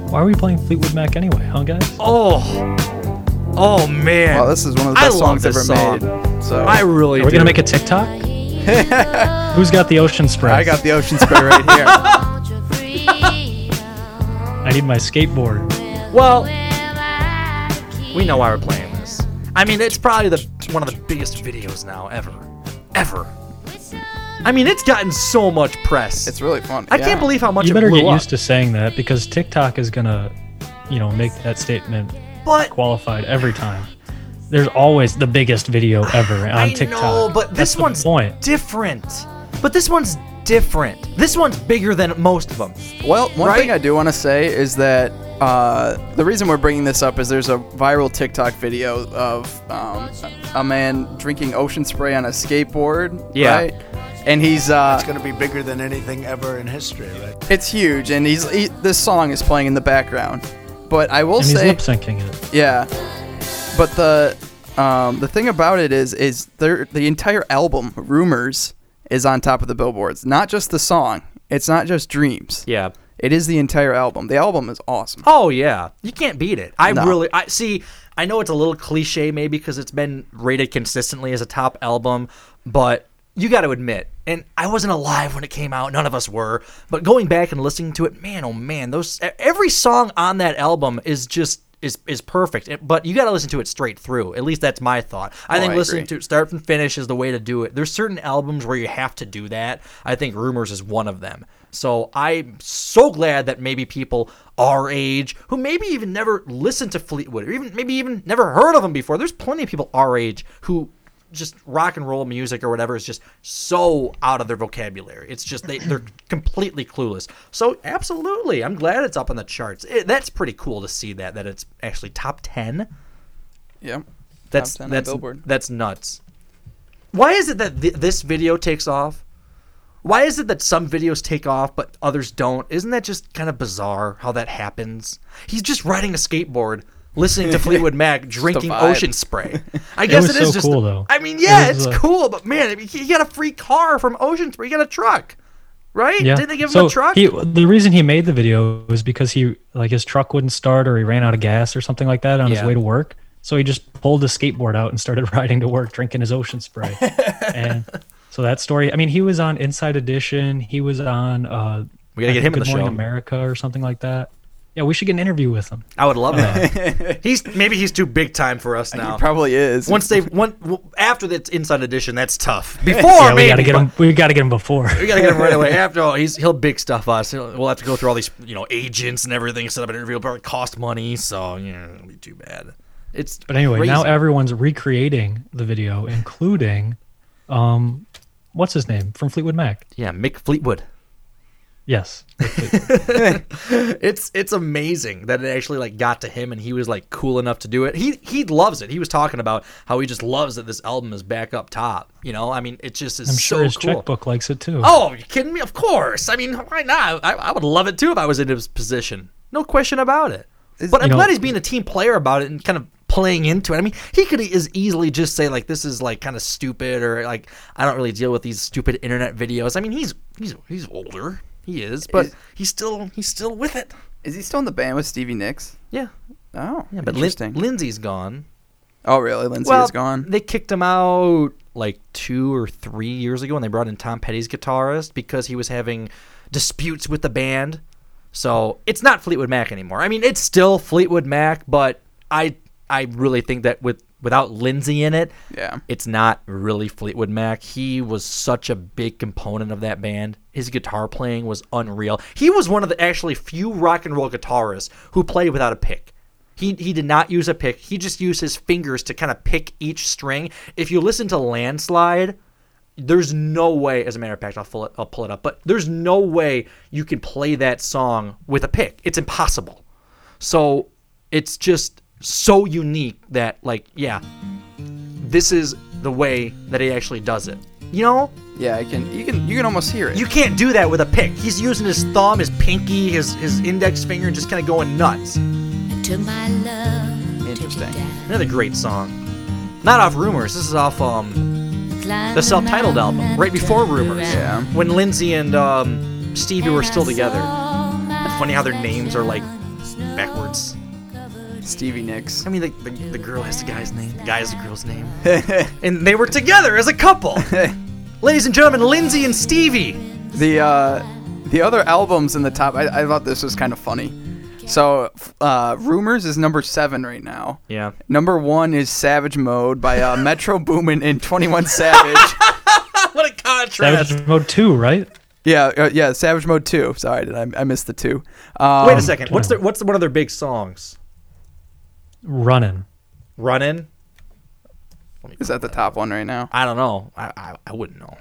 Why are we playing Fleetwood Mac anyway, huh, guys? Oh, oh man. Well, this is one of the I best love songs ever this song. made. So I really Are we do. gonna make a TikTok? Who's got the ocean spray? I got the ocean spray right here. I need my skateboard. Well, we know why we're playing this. I mean, it's probably the one of the biggest videos now ever, ever. I mean, it's gotten so much press. It's really fun. I can't believe how much you it better blew get up. used to saying that because TikTok is gonna, you know, make that statement But- qualified every time. There's always the biggest video ever on I TikTok. know, but this the one's point. different. But this one's different. This one's bigger than most of them. Well, one Right? thing I do want to say is that uh, the reason we're bringing this up is there's a viral TikTok video of um, a man drinking ocean spray on a skateboard. Yeah. Right? And he's uh, It's going to be bigger than anything ever in history, right? it's huge, and he's he, this song is playing in the background. But I will and he's say, lip syncing it. yeah. But the um, the thing about it is is there the entire album Rumors is on top of the billboards, not just the song. It's not just Dreams. Yeah. It is the entire album. The album is awesome. Oh yeah, you can't beat it. I No. really, I see. I know it's a little cliche maybe because it's been rated consistently as a top album, but you got to admit, and I wasn't alive when it came out. None of us were. But going back and listening to it, man, oh man, those every song on that album is just is is perfect. But you got to listen to it straight through. At least that's my thought. I Oh, think I listening agree. to it start from finish is the way to do it. There's certain albums where you have to do that. I think Rumors is one of them. So I'm so glad that maybe people our age who maybe even never listened to Fleetwood or even maybe even never heard of them before. There's plenty of people our age who just rock and roll music or whatever is just so out of their vocabulary. It's just they they're completely clueless. So absolutely, I'm glad it's up on the charts. It, that's pretty cool to see that that it's actually top 10. Yeah. That's Top 10 on that's Billboard. that's nuts. Why is it that th- this video takes off? Why is it that some videos take off but others don't? Isn't that just kind of bizarre how that happens? He's just riding a skateboard, listening to Fleetwood Mac, drinking ocean spray. I It guess was it is so just. cool, though. I mean, yeah, It it's uh, cool, but man, he got a free car from Ocean Spray. He got a truck, right? Yeah. Didn't they give so him a truck? He, the reason he made the video was because he like his truck wouldn't start or he ran out of gas or something like that on Yeah. his way to work. So he just pulled his skateboard out and started riding to work, drinking his ocean spray. and so that story. I mean, he was on Inside Edition. He was on. Uh, We gotta get him in Good the Morning show. America or something like that. Yeah, we should get an interview with him. I would love that. he's maybe he's too big time for us now. He probably is. Once they one after the inside edition, that's tough. Before yeah, we maybe, gotta get him. We gotta get him before. We gotta get him right away. After all, he's he'll big stuff us. He'll, we'll have to go through all these you know agents and everything, set up an interview. It'll probably cost money, so yeah, it'll be too bad. It's But anyway, now everyone's recreating the video, including, um, what's his name from Fleetwood Mac? yeah, Mick Fleetwood. Yes. it's it's amazing that it actually like got to him and he was like cool enough to do it. He he loves it. He was talking about how he just loves that this album is back up top. You know, I mean, it just is I'm sure so his cool. checkbook likes it too. Oh, you kidding me? Of course. I mean, why not? I, I would love it too if I was in his position. No question about it. But I'm know- glad he's being a team player about it and kind of playing into it. I mean, he could as easily just say like this is like kind of stupid or like I don't really deal with these stupid internet videos. I mean, he's he's he's older. He is, but Is- he's still he's still with it. Is he still in the band with Stevie Nicks? Yeah. Oh, Yeah, but Lin- interesting. Lindsay's gone. oh, really? Lindsay well, is gone. They kicked him out like two or three years ago when they brought in Tom Petty's guitarist because he was having disputes with the band. So it's not Fleetwood Mac anymore. I mean, it's still Fleetwood Mac, but I I really think that with without Lindsay in it, Yeah. it's not really Fleetwood Mac. He was such a big component of that band. His guitar playing was unreal. He was one of the actually few rock and roll guitarists who played without a pick. He, he did not use a pick. He just used his fingers to kind of pick each string. If you listen to Landslide, there's no way, as a matter of fact, I'll pull it, I'll pull it up, but there's no way you can play that song with a pick. It's impossible. So it's just so unique that, like, yeah, this is the way that he actually does it. You know? Yeah, I can. You can. You can almost hear it. You can't do that with a pick. He's using his thumb, his pinky, his his index finger, and just kind of going nuts. Interesting. Another great song. Not off Rumors. This is off um the self-titled album, right before Rumors. Yeah. When Lindsay and um, Stevie were still together. It's funny how their names are like backwards. Stevie Nicks. I mean, the, the, the girl has the guy's name, the guy has the girl's name. and they were together as a couple. Ladies and gentlemen, Lindsay and Stevie. The uh, the other albums in the top, I, I thought this was kind of funny. So, uh, Rumors is number seven right now. Yeah. Number one is Savage Mode by uh, Metro Boomin and Twenty One Savage. what a contrast. Savage Mode 2, right? yeah, uh, yeah, Savage Mode two. Sorry, did I, I missed the two. Um, Wait a second. What's their, what's one of their big songs? Running. Running. Is that the top one right now? I don't know. I I, I wouldn't know.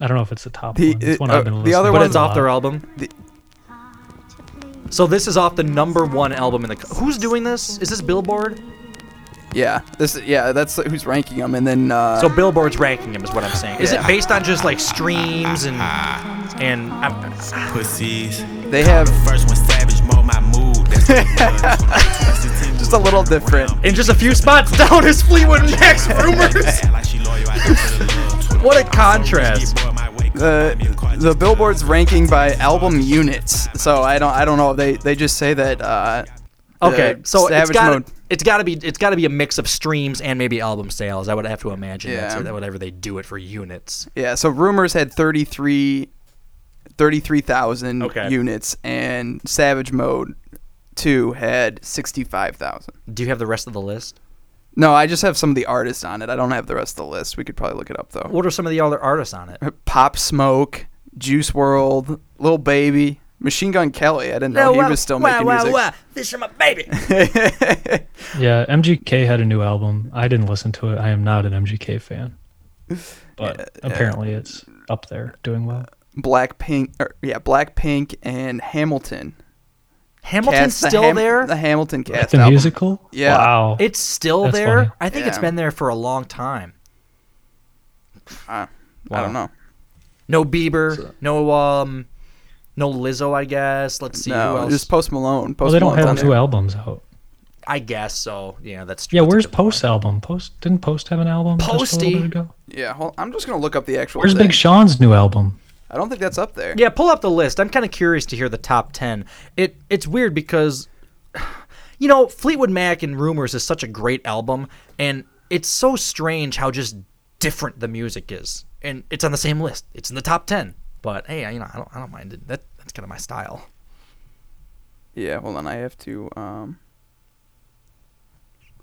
I don't know if it's the top The- one. It's one uh, I've been the listening other to But one- it's a off their lot. album. So this is off the number one album in the. co- Who's doing this? Is this Billboard? Yeah, this. Yeah, that's who's ranking them, and then. Uh, So Billboard's ranking him is what I'm saying. Is Yeah. it based on just like streams and and I'm, Pussies. they have First one savage mode my mood. That's just a little different. in just a few spots down is Fleetwood Mac's rumors? what a contrast. the the Billboard's ranking by album units. So I don't I don't know. They they just say that. Uh, Okay, the so it's Savage got Mode. it's got to be it's got to be a mix of streams and maybe album sales. I would have to imagine. Yeah. That's whatever they do it for units. Yeah. So Rumors had 33 33,000 Okay. units, and Savage Mode two had sixty five thousand. Do you have the rest of the list? No, I just have some of the artists on it. I don't have the rest of the list. We could probably look it up though. What are some of the other artists on it? Pop Smoke, Juice WRLD, Lil Baby, Machine Gun Kelly. I didn't know he was still making music. This is my baby. Yeah, MGK had a new album. I didn't listen to it. I am not an MGK fan. But apparently it's up there doing well. Blackpink, or, yeah, Blackpink and Hamilton. Hamilton's Cast the still Ham- there. The Hamilton Like the album. musical? Yeah. Wow. It's still That's there. funny. I think it's been there for a long time. Uh, I don't know. No Bieber, no um, no Lizzo. I guess. Let's see. who No, else? just Post Malone. Post well, they don't Malone's have two there. albums out. I guess so. Yeah, that's Yeah, that's where's good point. Post album? Post didn't Post have an album just a Posty. little bit ago? Yeah, hold, I'm just gonna look up the actual. Where's thing. Big Sean's new album? I don't think that's up there. Yeah, pull up the list. I'm kind of curious to hear the top ten. It it's weird because, you know, Fleetwood Mac and Rumors is such a great album, and it's so strange how just different the music is, and it's on the same list. It's in the top ten. But hey, I- you know, I don't I don't mind it. That that's kind of my style. Yeah, hold on. I have to. Um,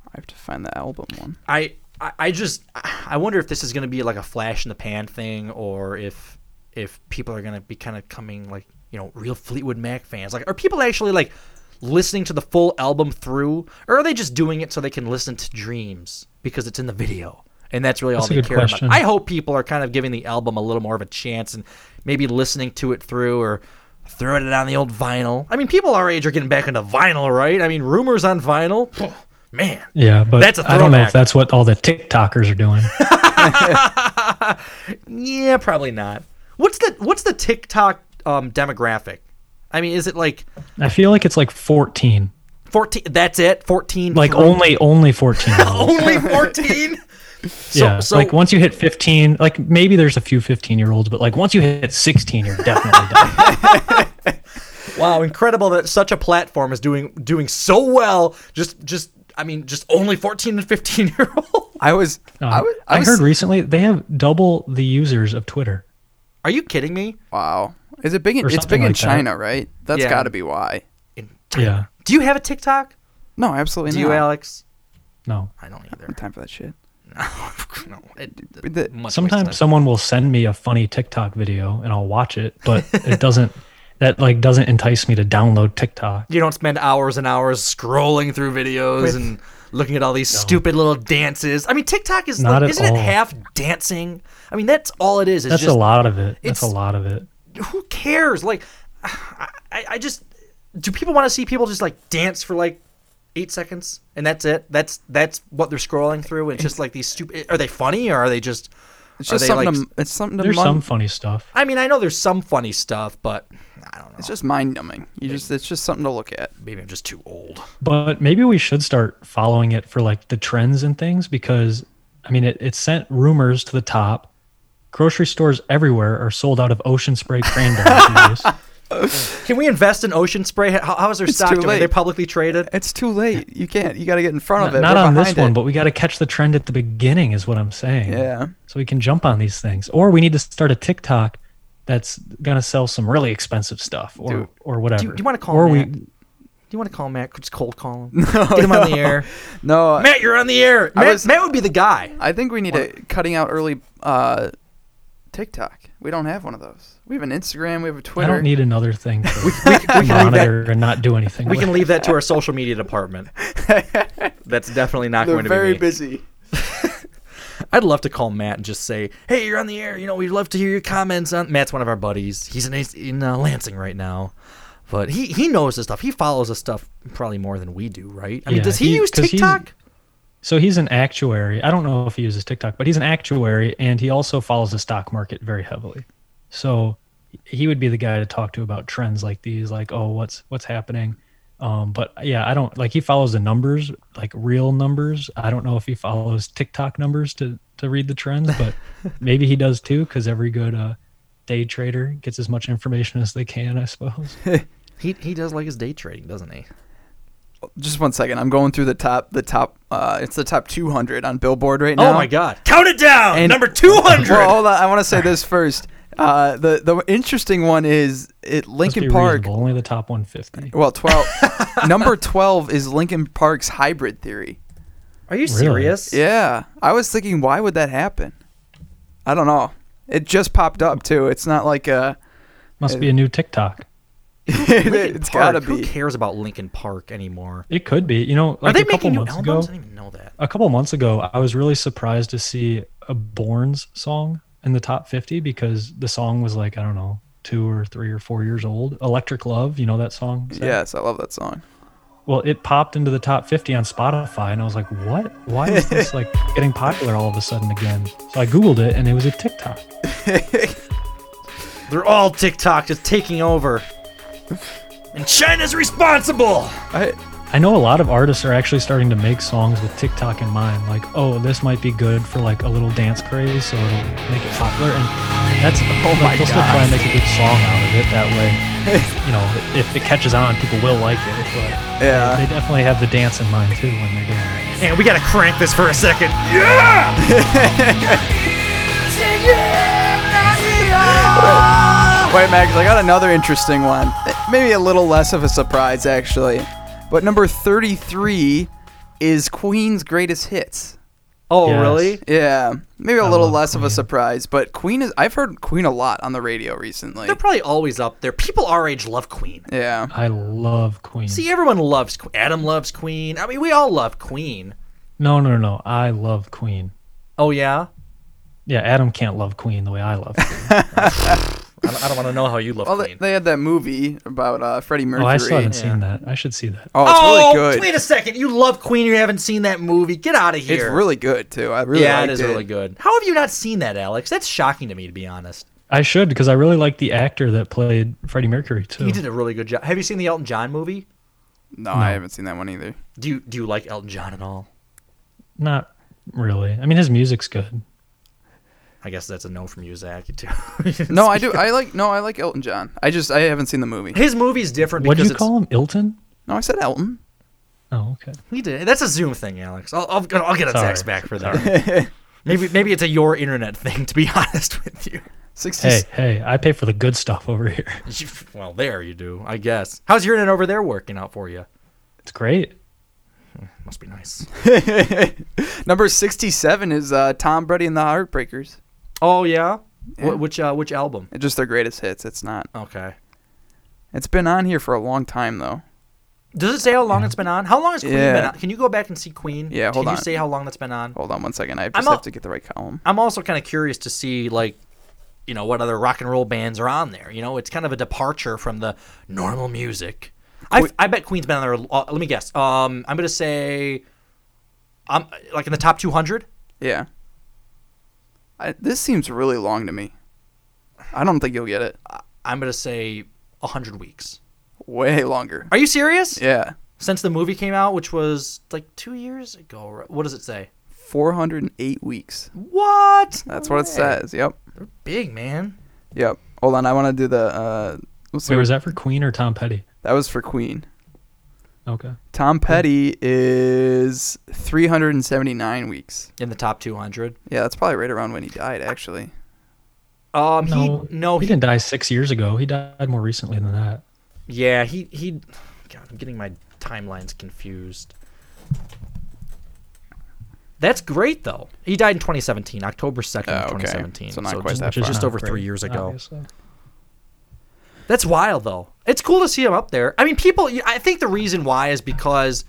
I have to find the album one. I I, I just I wonder if this is going to be like a flash in the pan thing, or if if people are going to be kind of coming like you know real Fleetwood Mac fans. Like, are people actually like listening to the full album through, or are they just doing it so they can listen to Dreams because it's in the video? And that's really That's all they care question. about. I hope people are kind of giving the album a little more of a chance and maybe listening to it through, or throwing it on the old vinyl. I mean, people our age are getting back into vinyl, right? I mean, rumors on vinyl. Man, Yeah, but That's a I don't know if that's what all the TikTokers are doing. yeah, probably not. What's the what's the TikTok um, demographic? I mean, is it like I feel like it's like 14. 14? That's it, 14. Like through- only only 14. only 14. yeah, so- like once you hit 15, like maybe there's a few 15 year olds, but like once you hit 16, you're definitely done. Wow, incredible that such a platform is doing doing so well. Just just I mean, just only 14 and 15 year old. I was Uh, I was I, I heard recently they have double the users of Twitter. Are you kidding me? Wow. Is it big in Or it's something big in like that. China, right? That's Yeah. got to be why. Yeah. Do you have a TikTok? No, absolutely Do not. you, Alex? No. I don't either. Time for that shit. no. It, The- much Sometimes wasted. someone will send me a funny TikTok video and I'll watch it, but it doesn't that like doesn't entice me to download TikTok. you don't spend hours and hours scrolling through videos With- and looking at all these stupid little dances. I mean, TikTok is Not like, isn't it half dancing? I mean, that's all it is. It's That's just, a lot of it. That's a lot of it. Who cares? Like, I, I I just do people want to see people just like dance for like eight seconds and that's it? That's that's what they're scrolling through. And it's just like these stupid. Are they funny or are they just? It's just something like- to, it's something to There's mun- some funny stuff. I mean, I know there's some funny stuff, but I don't know. It's just mind numbing. You just it's just something to look at. Maybe I'm just too old. But maybe we should start following it for like the trends and things because I mean it, it sent rumors to the top. Grocery stores everywhere are sold out of ocean spray cranberry juice. Can we invest in Ocean Spray? How, how is their It's stock doing? Are they publicly traded? It's too late. You can't. You got to get in front of it. not We're on this behind one, but we got to catch the trend at the beginning, is what I'm saying. Yeah. So we can jump on these things, or we need to start a TikTok that's gonna sell some really expensive stuff, or Dude, or whatever. Do you, you want to call or Matt? we Do you want to call Matt? Just cold call him. Get him on the air. No, Matt, you're on the air. Matt, was- Matt would be the guy. I think we need a cutting out early uh, TikTok. We don't have one of those. We have an Instagram. We have a I Twitter. I don't need another thing to we can leave that- monitor and not do anything. We with. can leave that to our social media department. That's definitely not They're going to very be me. busy. I'd love to call Matt and just say, "Hey, you're on the air. You know, we'd love to hear your comments on." Matt's one of our buddies. He's in in uh, Lansing right now, but he he knows this stuff. He follows this stuff probably more than we do, right? I mean, does he, use 'cause he's- TikTok? So he's an actuary. I don't know if he uses TikTok, but he's an actuary and he also follows the stock market very heavily. So he would be the guy to talk to about trends like these, like, oh, what's what's happening. Um, but yeah, I don't like he follows the numbers, like real numbers. I don't know if he follows TikTok numbers to to read the trends, but maybe he does too, because every good uh, day trader gets as much information as they can, I suppose. He he does like his day trading, doesn't he? Just one second. I'm going through the top. The top. Uh, it's the top 200 on Billboard right now. Oh my God! Count it down. And- Number two hundred. Well, hold on. I want to say this first. Uh, the the interesting one is it Lincoln be Park. reasonable, only the top 150. Well, 12. number 12 is Linkin Park's hybrid theory. Are you Really? serious? Yeah, I was thinking, why would that happen? I don't know. It just popped up too. It's not like a. Must be a new TikTok. Linkin it's Park, gotta be. Who cares about Linkin Park anymore? It could be. You know, Are they a couple making new albums? ago. I didn't even know that. A couple months ago, I was really surprised to see a Borns song in the top 50 because the song was like, I don't know, two or three or four years old. Electric Love, you know that song? Zach? Yes, I love that song. Well, it popped into the top 50 on Spotify, and I was like, what? Why is this like getting popular all of a sudden again? So I Googled it, and it was a TikTok. They're all TikTok just taking over. And China's responsible. I, I know a lot of artists are actually starting to make songs with TikTok in mind. Like, oh, this might be good for like a little dance craze, so it'll make it popular. And that's oh my they'll still try and make a good song out of it. That way, you know, if it catches on, people will like it. But Yeah. they definitely have the dance in mind too when they're doing it. And we gotta crank this for a second. Yeah! Wait, Max, I got another interesting one. Maybe a little less of a surprise, actually. But number 33 is Queen's greatest hits. Oh, Yes. really? Yeah, maybe a I little love less of a surprise, but Queen is. I've heard Queen a lot on the radio recently. They're probably always up there. People our age love Queen. Yeah, I love Queen. See, everyone loves Queen. Adam loves Queen. I mean, we all love Queen. No, no, no. I love Queen. Oh yeah. Yeah, Adam can't love Queen the way I love Queen. I don't, I don't want to know how you love Well, they, Queen. they had that movie about uh, Freddie Mercury. Oh, I still haven't seen that. I should see that. Oh, it's really good. Wait a second. You love Queen. You haven't seen that movie. Get out of here. It's really good too. I really yeah, liked it is really good. How have you not seen that, Alex? That's shocking to me, to be honest. I should because I really like the actor that played Freddie Mercury too. He did a really good job. Have you seen the Elton John movie? No, I haven't seen that one either. Do you do you like Elton John at all? Not really. I mean, his music's good. I guess that's a no from you, Zach. You too. No, I do. I like. No, I like Elton John. I just I haven't seen the movie. His movie's different What do because you it's, call him? Elton? No, I said Elton. Oh, okay. He did. That's a Zoom thing, Alex. I'll I'll, I'll get a Sorry. Zach's back for that. maybe maybe it's a your internet thing. To be honest with you. Hey, hey, I pay for the good stuff over here. You- Well, there you do. I guess. How's your internet over there working out for you? It's great. Must be nice. Number sixty-seven is uh, Tom Brady and the Heartbreakers. Oh yeah. Yeah. Wh- which uh, which album? It's just their greatest hits. It's not. Okay. It's been on here for a long time though. Does it say how long it's been on? How long has Queen been on? Can you go back and see Queen? Yeah, hold Can on. you say how long that's been on? Hold on one second. I I'm just al- have to get the right column. I'm also kind of curious to see like, you know, what other rock and roll bands are on there. You know, it's kind of a departure from the normal music. I I bet Queen's been on there. Uh, let me guess. Um, I'm gonna say, I'm like in the top 200. Yeah. I, this seems really long to me. I don't think you'll get it. I'm gonna say 100 weeks. Way longer. Are you serious? Yeah. Since the movie came out, which was like two years ago. What does it say? 408 weeks. What? That's what it says. Yep. They're big, man. Yep. Hold on. I want to do the. Uh, Wait, was that for Queen or Tom Petty? That was for Queen. Okay. Tom Petty is 379 weeks. In the top 200. Yeah, that's probably right around when he died, actually. Um, No, he no he didn't die six years ago. He died more recently than that. Yeah, he he. God, I'm getting my timelines confused. That's great though. He died in 2017, October 2nd, Oh, okay. 2017. So not quite just, that which is far. just over three years ago. obviously. That's wild though. It's cool to see him up there. I mean, people. I think the reason why is because,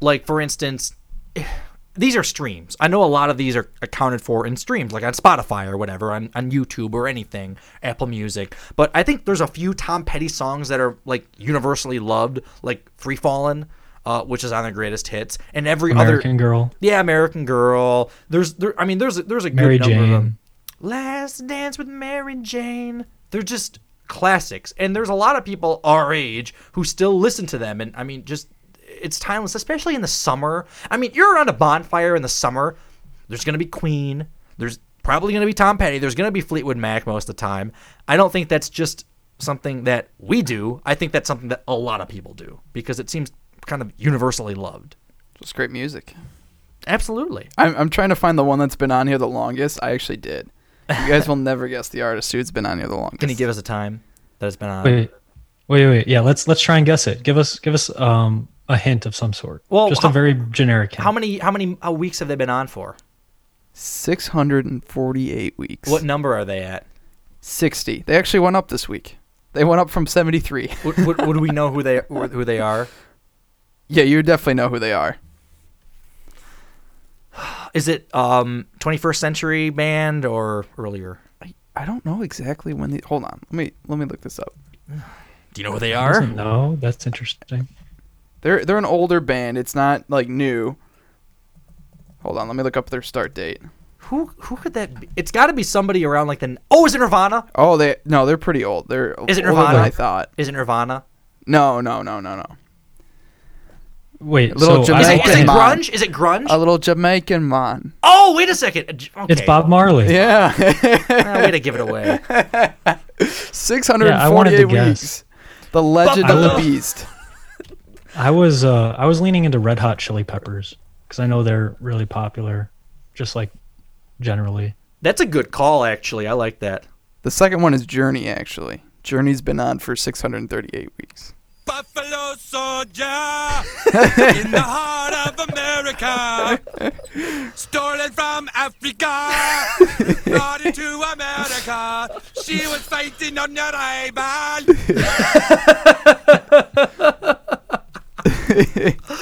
like, for instance, these are streams. I know a lot of these are accounted for in streams, like on Spotify or whatever, on, on YouTube or anything, Apple Music. But I think there's a few Tom Petty songs that are like universally loved, like Free Fallin', uh, which is on their greatest hits, and every American other American Girl. yeah, American Girl. There's there. I mean, there's a, there's a Mary good number of Jane. them. Last Dance with Mary Jane. They're just classics, and there's a lot of people our age who still listen to them. And I mean, just it's timeless, especially in the summer. I mean, you're around a bonfire in the summer. There's gonna be Queen. There's probably gonna be Tom Petty. There's gonna be Fleetwood Mac most of the time. I don't think that's just something that we do. I think that's something that a lot of people do because it seems kind of universally loved. Just great music. Absolutely. I'm, I'm trying to find the one that's been on here the longest. I actually did. You guys will never guess the artist who's been on here the longest. Can you give us a time that it's been on? Wait, wait, wait. Yeah, let's let's try and guess it. Give us give us um a hint of some sort. Well, just how- a very generic hint. How many how many uh, weeks have they been on for? 648 weeks. What number are they at? 60. They actually went up this week. They went up from 73. Would, would, would we know who they who they are? yeah, you definitely know who they are. Is it um 21st century band or earlier? I I don't know exactly when they. Hold on. Let me let me look this up. Do you know who they are? doesn't. That's interesting. They're they're an older band. It's not like new. Hold on. Let me look up their start date. Who who could that be? It's got to be somebody around like the Oh, is it Nirvana? Oh, they no, they're pretty old. They're Is it older Nirvana? than I thought. Is it Nirvana? No, no, no, no, no. Wait, A little so I Is it, it grunge? Is it grunge? A little Jamaican man. oh, wait a second. Uh, Okay. it's Bob Marley. Yeah. Ah, way to give it away. 648 Yeah, I wanted to weeks. guess. The legend I of the beast. I was uh I was leaning into Red Hot Chili Peppers because I know they're really popular, just like generally. That's a good call, actually. I like that. The second one is Journey, actually. Journey's been on for 638 weeks. Buffalo soldier in the heart of America, stolen from Africa, brought into America. She was fighting on your Ray-Ban.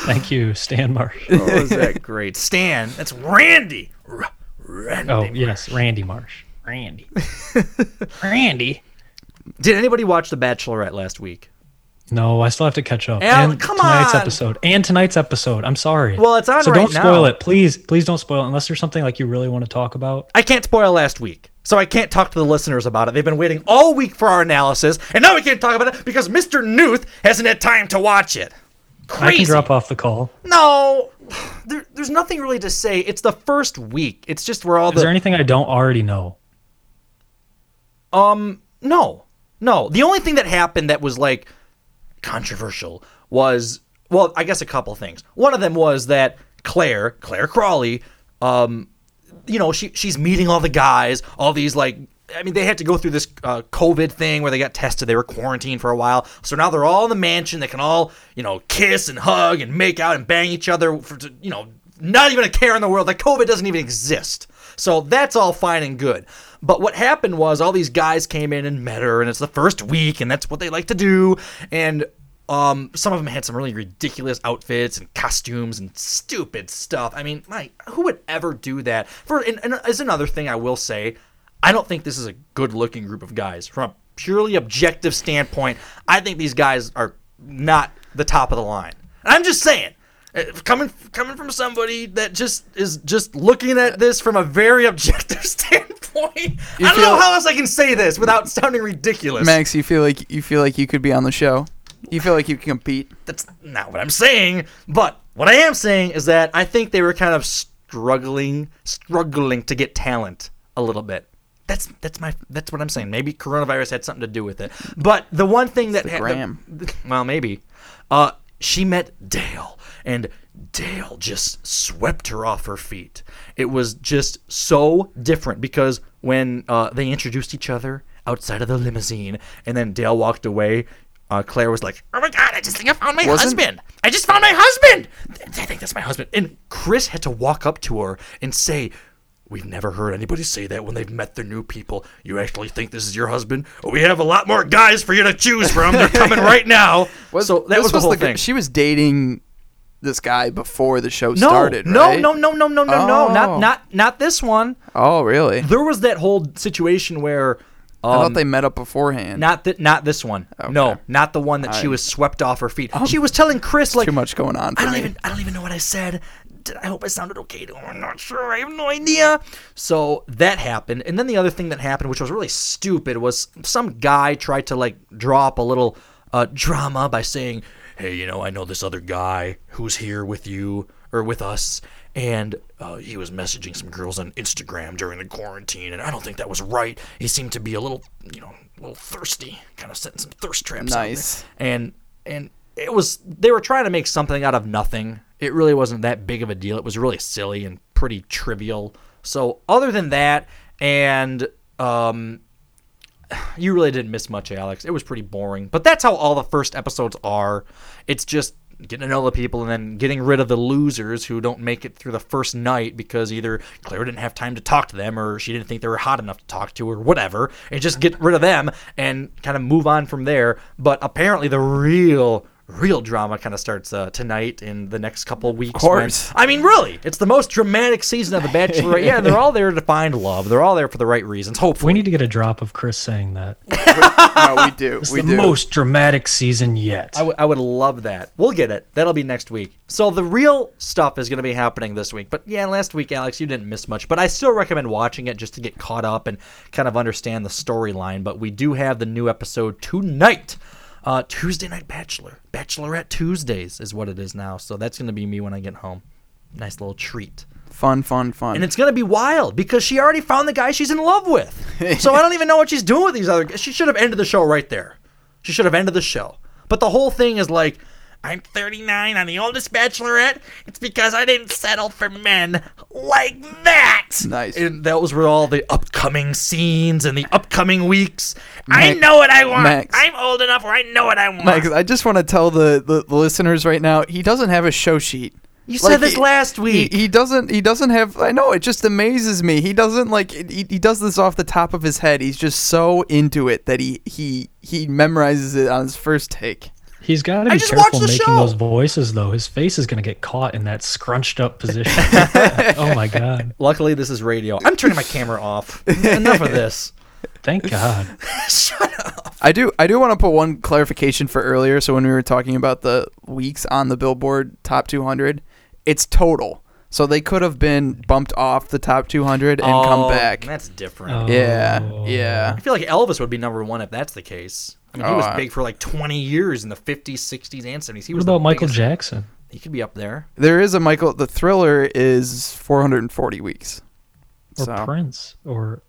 Thank you, Stan Marsh. Oh, is that great? Stan, that's Randy. R- Randy. Oh yes, Randy Marsh. Randy. Randy. Did anybody watch The Bachelorette last week? No, I still have to catch up. And come tonight's on. episode. And tonight's episode. I'm sorry. Well, it's on So right don't spoil now. it. Please, please don't spoil it unless there's something like you really want to talk about. I can't spoil last week, so I can't talk to the listeners about it. They've been waiting all week for our analysis, and now we can't talk about it because Mr. Newth hasn't had time to watch it. I Crazy. can drop off the call. No, there, there's nothing really to say. It's the first week. It's just where all Is the there anything I don't already know? Um, no, no. The only thing that happened that was like controversial was, well, I guess a couple things. One of them was that Clare, Clare Crawley, um, you know, she she's meeting all the guys, all these like. I mean, they had to go through this uh, COVID thing where they got tested. They were quarantined for a while. So now they're all in the mansion. They can all, you know, kiss and hug and make out and bang each other for, you know, not even a care in the world. Like COVID doesn't even exist. So that's all fine and good. But what happened was all these guys came in and met her, and it's the first week, and that's what they like to do. And um, some of them had some really ridiculous outfits and costumes and stupid stuff. I mean, like, who would ever do that? For and, and as another thing, I will say, I don't think this is a good-looking group of guys from a purely objective standpoint. I think these guys are not the top of the line. I'm just saying, coming coming from somebody that just is just looking at this from a very objective standpoint. I don't know how else I can say this without sounding ridiculous. Max, you feel like you feel like you could be on the show. You feel like you can compete. That's not what I'm saying. But what I am saying is that I think they were kind of struggling, struggling to get talent a little bit. That's that's my that's what I'm saying. Maybe coronavirus had something to do with it. But the one thing that the had- gram. well, maybe. Uh, she met Dale, and Dale just swept her off her feet. It was just so different because when uh, they introduced each other outside of the limousine, and then Dale walked away, uh, Clare was like, "Oh my god, I just think I found my Wasn't- husband! I just found my husband! I think that's my husband." And Chris had to walk up to her and say. We've never heard anybody say that when they've met their new people. You actually think this is your husband? Oh, we have a lot more guys for you to choose from. They're coming right now. so that was the whole the- thing. She was dating this guy before the show no, started, no, right? no, no, no, no, no, no, Oh. not not not this one. Oh, really? There was that whole situation where um, I thought they met up beforehand. Not that, not this one. No, not the one that she was swept off her feet. she was telling Chris like too much going on I don't me. even I don't even know what I said. Did, I hope I sounded okay. to her. I'm not sure. I have no idea. So that happened, and then the other thing that happened, which was really stupid, was some guy tried to like draw up a little uh, drama by saying, "Hey, you know, I know this other guy who's here with you or with us." And uh, he was messaging some girls on Instagram during the quarantine, and I don't think that was right. He seemed to be a little, you know, a little thirsty, kind of setting some thirst traps. Nice. And and it was they were trying to make something out of nothing. It really wasn't that big of a deal. It was really silly and pretty trivial. So other than that, and um, you really didn't miss much, Alex. It was pretty boring. But that's how all the first episodes are. It's just getting to know the people and then getting rid of the losers who don't make it through the first night because either Clare didn't have time to talk to them or she didn't think they were hot enough to talk to or whatever. And just get rid of them and kind of move on from there. But apparently the real real drama kind of starts uh, tonight in the next couple weeks. Of course. when- I mean, really, it's the most dramatic season of The Bachelor. yeah, they're all there to find love. They're all there for the right reasons. Hopefully, We need to get a drop of Chris saying that. no, we do. It's we the do. most dramatic season yet. I, w- I would love that. We'll get it. That'll be next week. So the real stuff is going to be happening this week. But yeah, last week, Alex, you didn't miss much. But I still recommend watching it just to get caught up and kind of understand the storyline. But we do have the new episode tonight. Uh, Tuesday Night Bachelor. Bachelorette Tuesdays is what it is now. So that's going to be me when I get home. Nice little treat. Fun, fun, fun. And it's going to be wild because she already found the guy she's in love with. so I don't even know what she's doing with these other guys. She should have ended the show right there. She should have ended the show. But the whole thing is like, I'm 39, I'm the oldest bachelorette. It's because I didn't settle for men like that. Nice. And those were all the upcoming scenes and the upcoming weeks. I know what I want. Max. I'm old enough where I know what I want. Mike, I just want to tell the, the, the listeners right now, he doesn't have a show sheet. You said this last week. He, he doesn't. He doesn't have. I know. It just amazes me. He doesn't like. He, he does this off the top of his head. He's just so into it that he he he memorizes it on his first take. He's got to be careful making show. those voices, though. His face is going to get caught in that scrunched up position. oh my god! Luckily, this is radio. I'm turning my camera off. Enough of this. Thank God. Shut up. I do. I do want to put one clarification for earlier. So when we were talking about the weeks on the Billboard Top 200, it's total. So they could have been bumped off the top 200 and come Oh, back. That's different. Oh. Yeah, yeah. I feel like Elvis would be number one if that's the case. I mean, he Oh, was I- big for like 20 years in the 50s, 60s, and 70s. He What was the about Michael biggest- Jackson? He could be up there. There is a Michael. The Thriller is 440 weeks. Or So- Prince? Or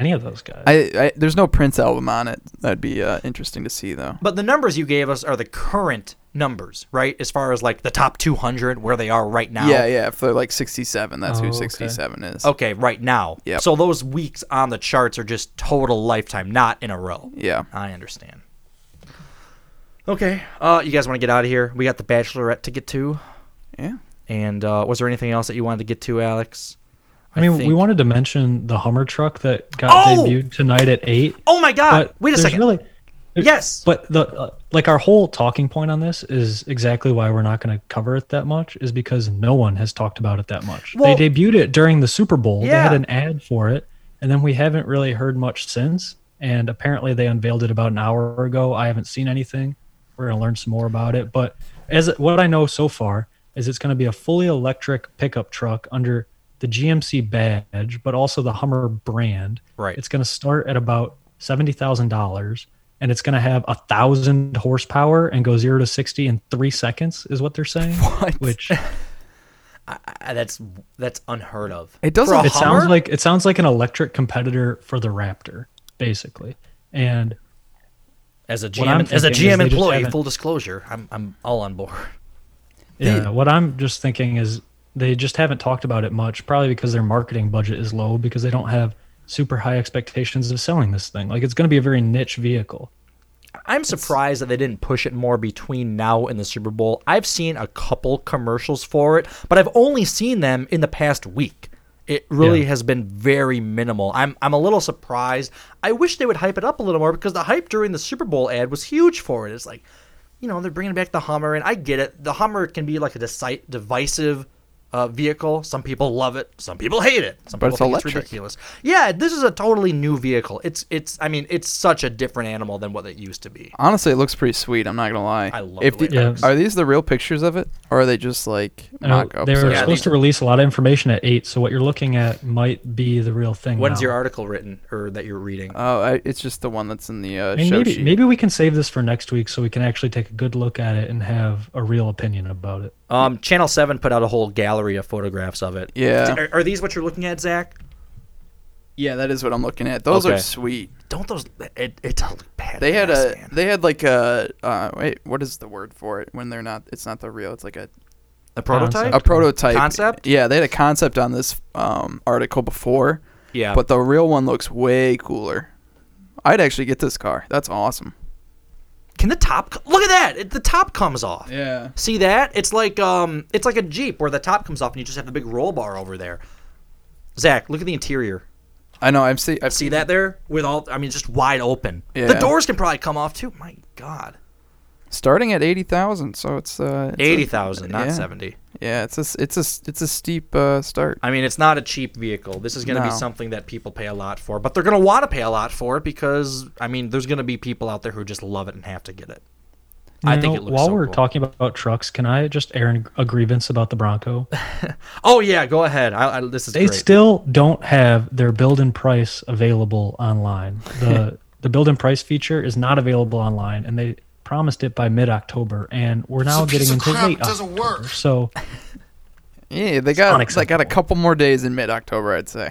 any of those guys? I, I there's no Prince album on it. That'd be uh, interesting to see though. But the numbers you gave us are the current numbers, right? As far as like the top 200, where they are right now. Yeah, yeah. For like 67, that's Oh, who okay. 67 is. Okay, right now. Yeah. So those weeks on the charts are just total lifetime, not in a row. Yeah. I understand. Okay. Uh, you guys want to get out of here? We got the Bachelorette to get to. Yeah. And uh, was there anything else that you wanted to get to, Alex? I mean, we wanted to mention the Hummer truck that got Oh! debuted tonight at eight. Oh my God! but Wait a second. Really, yes. But the uh, like our whole talking point on this is exactly why we're not going to cover it that much is because no one has talked about it that much. Well- they debuted it during the Super Bowl. They had an ad for it, and then we haven't really heard much since. And apparently, they unveiled it about an hour ago. I haven't seen anything. We're gonna learn some more about it. But as what I know so far is, it's going to be a fully electric pickup truck under the GMC badge, but also the Hummer brand. Right. It's going to start at about seventy thousand dollars, and it's going to have a thousand horsepower and go zero to sixty in three seconds. Is what they're saying. What? Which I, that's that's unheard of. It For a it sounds like it sounds like an electric competitor for the Raptor, basically. And as a GM as a GM employee, full disclosure, I'm I'm all on board. Yeah, what I'm just thinking is they just haven't talked about it much, probably because their marketing budget is low because they don't have super high expectations of selling this thing. Like it's going to be a very niche vehicle. I'm surprised that they didn't push it more between now and the Super Bowl. I've seen a couple commercials for it, but I've only seen them in the past week. It really Yeah. has been very minimal. I'm I'm a little surprised. I wish they would hype it up a little more because the hype during the Super Bowl ad was huge for it. It's like, you know, they're bringing back the Hummer, and I get it. The Hummer can be like a deci- divisive uh, vehicle. Some people love it. Some people hate it. Some But people it's think electric. it's ridiculous. Yeah, this is a totally new vehicle. It's it's. I mean, it's such a different animal than what it used to be. Honestly, it looks pretty sweet. I'm not gonna lie. I love if the way the- it looks. Are these the real pictures of it, or are they just like mock-ups? they were or- supposed to release a lot of information at eight, so what you're looking at might be the real thing. When's now. your article written or that you're reading? Oh, I, it's just the one that's in the uh, I mean, show maybe sheet. maybe we can save this for next week so we can actually take a good look at it and have a real opinion about it. Um, Channel Seven put out a whole gallery of photographs of it. Yeah. Are, are these what you're looking at, Zach? Yeah, that is what I'm looking at. Those Okay. are sweet. Don't those? It, look bad. They had a they had like a uh, wait, what is the word for it when they're not? It's not the real. It's like a A prototype? A prototype Concept? Yeah, they had a concept on this um, article before. Yeah. but the real one looks way cooler. I'd actually get this car. That's awesome. Can the top? Look at that! It, the top comes off. Yeah. See that? It's like um, it's like a Jeep where the top comes off and you just have the big roll bar over there. Zach, look at the interior. I know. I've seen. I've See that there with all? I mean, just wide open. Yeah. The doors can probably come off too. My God. Starting at eighty thousand. So it's uh, it's 80,000, not yeah. 70. Yeah, it's a s- it's a s- it's a steep uh, start. I mean, it's not a cheap vehicle. This is going to be something that people pay a lot for, but they're going to want to pay a lot for it because I mean, there's going to be people out there who just love it and have to get it. I You think it looks while so we're cool. talking about trucks, can I just air a grievance about the Bronco? Oh yeah, go ahead. I, I, this is they great. still don't have their build and price available online. The the build and price feature is not available online, and they promised it by mid October, and we're now getting into late October. So Yeah, they got they got a couple more days in mid October. I'd say.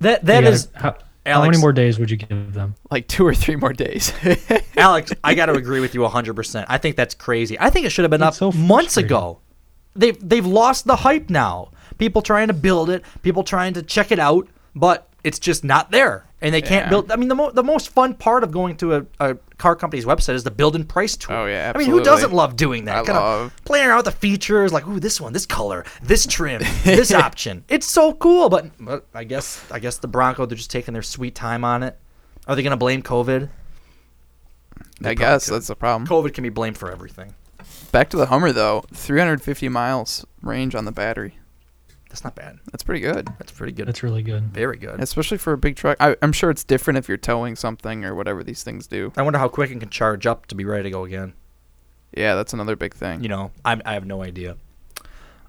That you that gotta- is how, how many more days would you give them? Like two or three more days. Alex, I got to agree with you 100%. I think that's crazy. I think it should have been It's up so months ago. They've they've lost the hype now. People trying to build it, people trying to check it out, but it's just not there. And they can't Yeah. build. I mean, the, mo- the most fun part of going to a, a car company's website is the build and price tool. Oh, yeah, I mean, who doesn't love doing that? I Kinda playing around with the features, like, ooh, this one, this color, this trim, this option. It's so cool. But, but I guess I guess the Bronco, they're just taking their sweet time on it. Are they going to blame COVID? I guess that's the problem. COVID can be blamed for everything. Back to the Hummer though, 350 miles range on the battery. That's not bad. That's pretty good. That's pretty good. That's really good. Very good. Especially for a big truck. I, I'm sure it's different if you're towing something or whatever these things do. I wonder how quick it can charge up to be ready to go again. Yeah, that's another big thing. You know, I I have no idea.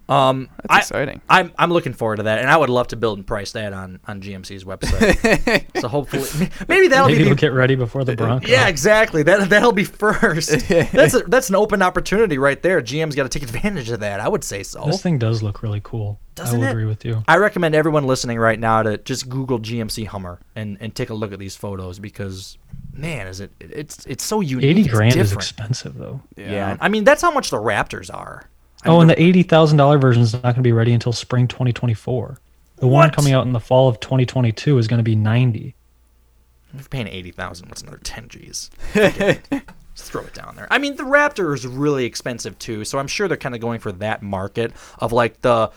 Um, That's I- exciting. I'm I'm looking forward to that, and I would love to build and price that on on GMC's website. so hopefully, maybe that'll Maybe be we'll get ready before the Bronco. Yeah, exactly. That that'll be first. that's a, that's an open opportunity right there. GM's got to take advantage of that. I would say so. This thing does look really cool. Doesn't I will it? agree with you. I recommend everyone listening right now to just Google GMC Hummer and, and take a look at these photos because man, is it it's it's so unique. Eighty It's grand is expensive though. Yeah. I mean that's how much the Raptors are. Oh, and the eighty thousand dollar version is not going to be ready until spring twenty twenty four. The one coming out in the fall of twenty twenty two is going to be ninety. If you're paying eighty thousand, what's another ten G's? Forget it. Just throw it down there. I mean, the Raptor is really expensive too, so I'm sure they're kind of going for that market of like the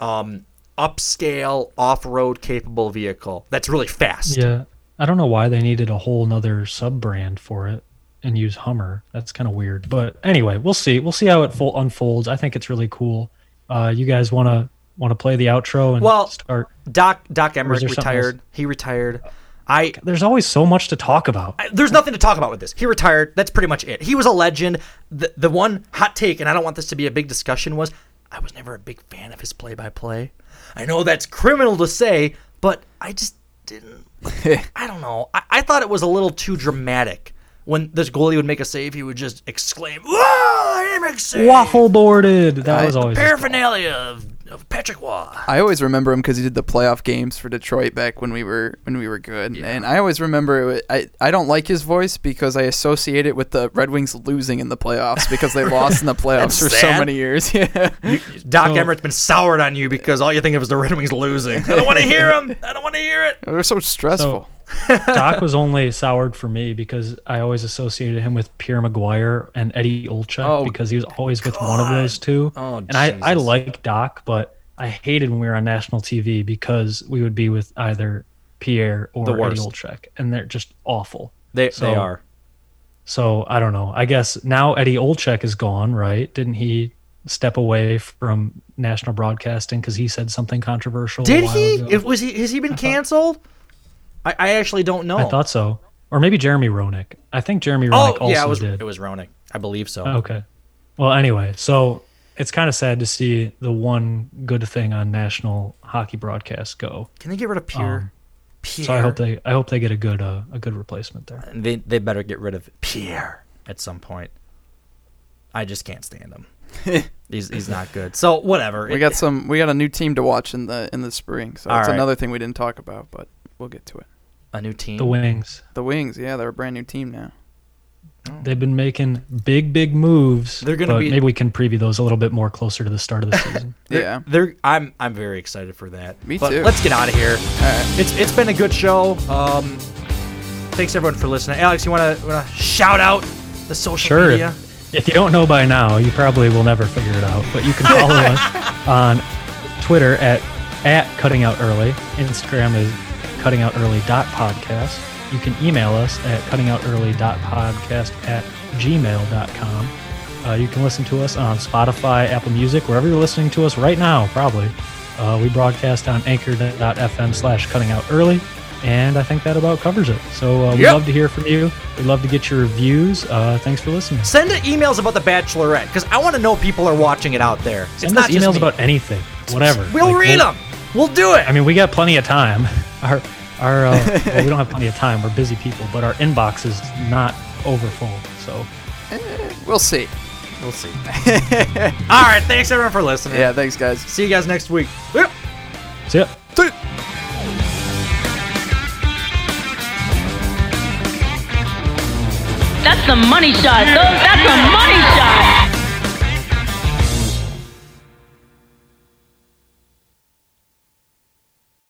um, upscale off-road capable vehicle that's really fast. Yeah, I don't know why they needed a whole nother sub brand for it and use Hummer. That's kind of weird. But anyway, we'll see. We'll see how it full unfolds. I think it's really cool. Uh, you guys want to want to play the outro and Well, start? Doc Doc Or Emrick retired. He retired. I There's always so much to talk about. I- there's nothing to talk about with this. He retired. That's pretty much it. He was a legend. The the one hot take, and I don't want this to be a big discussion, was I was never a big fan of his play by play. I know that's criminal to say, but I just didn't. I don't know. I, I thought it was a little too dramatic. When this goalie would make a save, he would just exclaim, "Whoa! I make a save!" Waffle boarded. That I- was always his Paraphernalia of, of Patrick Waugh. I always remember him because he did the playoff games for Detroit back when we were when we were good, and I always remember it, I I don't like his voice because I associate it with the Red Wings losing in the playoffs because they lost in the playoffs for so many years. Yeah, Doc So- Emrick's been soured on you because all you think of is the Red Wings losing. I don't want to hear him. I don't want to hear it. They're so stressful. Doc was only soured for me because I always associated him with Pierre McGuire and Eddie Olczyk Oh, because he was always with one of those two. Oh, and I, I like Doc, but I hated when we were on national TV because we would be with either Pierre or The Eddie. Olczyk, and they're just awful. They So- they are. So I don't know. I guess now Eddie Olczyk is gone, right? Didn't he step away from national broadcasting because he said something controversial? Did he? ago? If, was he? Has he been canceled? I, I actually don't know. I thought so. Or maybe Jeremy Roenick. I think Jeremy Oh Roenick also yeah, it was did. it was Roenick. I believe so. Okay. Well, anyway, so it's kind of sad to see the one good thing on national hockey broadcast go. Can they get rid of Pierre? Um, Pierre. So I hope they I hope they get a good uh, a good replacement there. They they better get rid of Pierre at some point. I just can't stand him. he's he's not good. So whatever. we got some. We got a new team to watch in the in the spring. So All that's right. another thing we didn't talk about, but we'll get to it. a new team. The Wings. The Wings, yeah, they're a brand new team now. They've been making big big moves. They're gonna be- maybe we can preview those a little bit more closer to the start of the season. They're- Yeah. they're I'm I'm very excited for that. Me But too. Let's get out of here. It's it's been a good show. Um, thanks everyone for listening. Alex, you wanna wanna shout out the social Sure. media? If, if you don't know by now, you probably will never figure it out. But you can follow us on Twitter at at cutting out early. Instagram is cuttingoutearly.podcast. You can email us at cuttingoutearly.podcast at gmail.com. Uh, you can listen to us on Spotify, Apple Music, wherever you're listening to us right now, probably. Uh, we broadcast on anchor.fm slash cutting out early. And I think that about covers it. So uh, we'd Yep. love to hear from you. We'd love to get your reviews. Uh, thanks for listening. Send emails about the Bachelorette because I want to know people are watching it out there. Send it's us emails about anything, whatever. We'll Like, read them. We'll do it. I mean, we got plenty of time. Our our uh, well, we don't have plenty of time. We're busy people, but our inbox is not over full. So We'll see. We'll see. All right. Thanks everyone for listening. Yeah, thanks guys. See you guys next week. Yep. see ya. That's the money shot. Those- That's the money shot.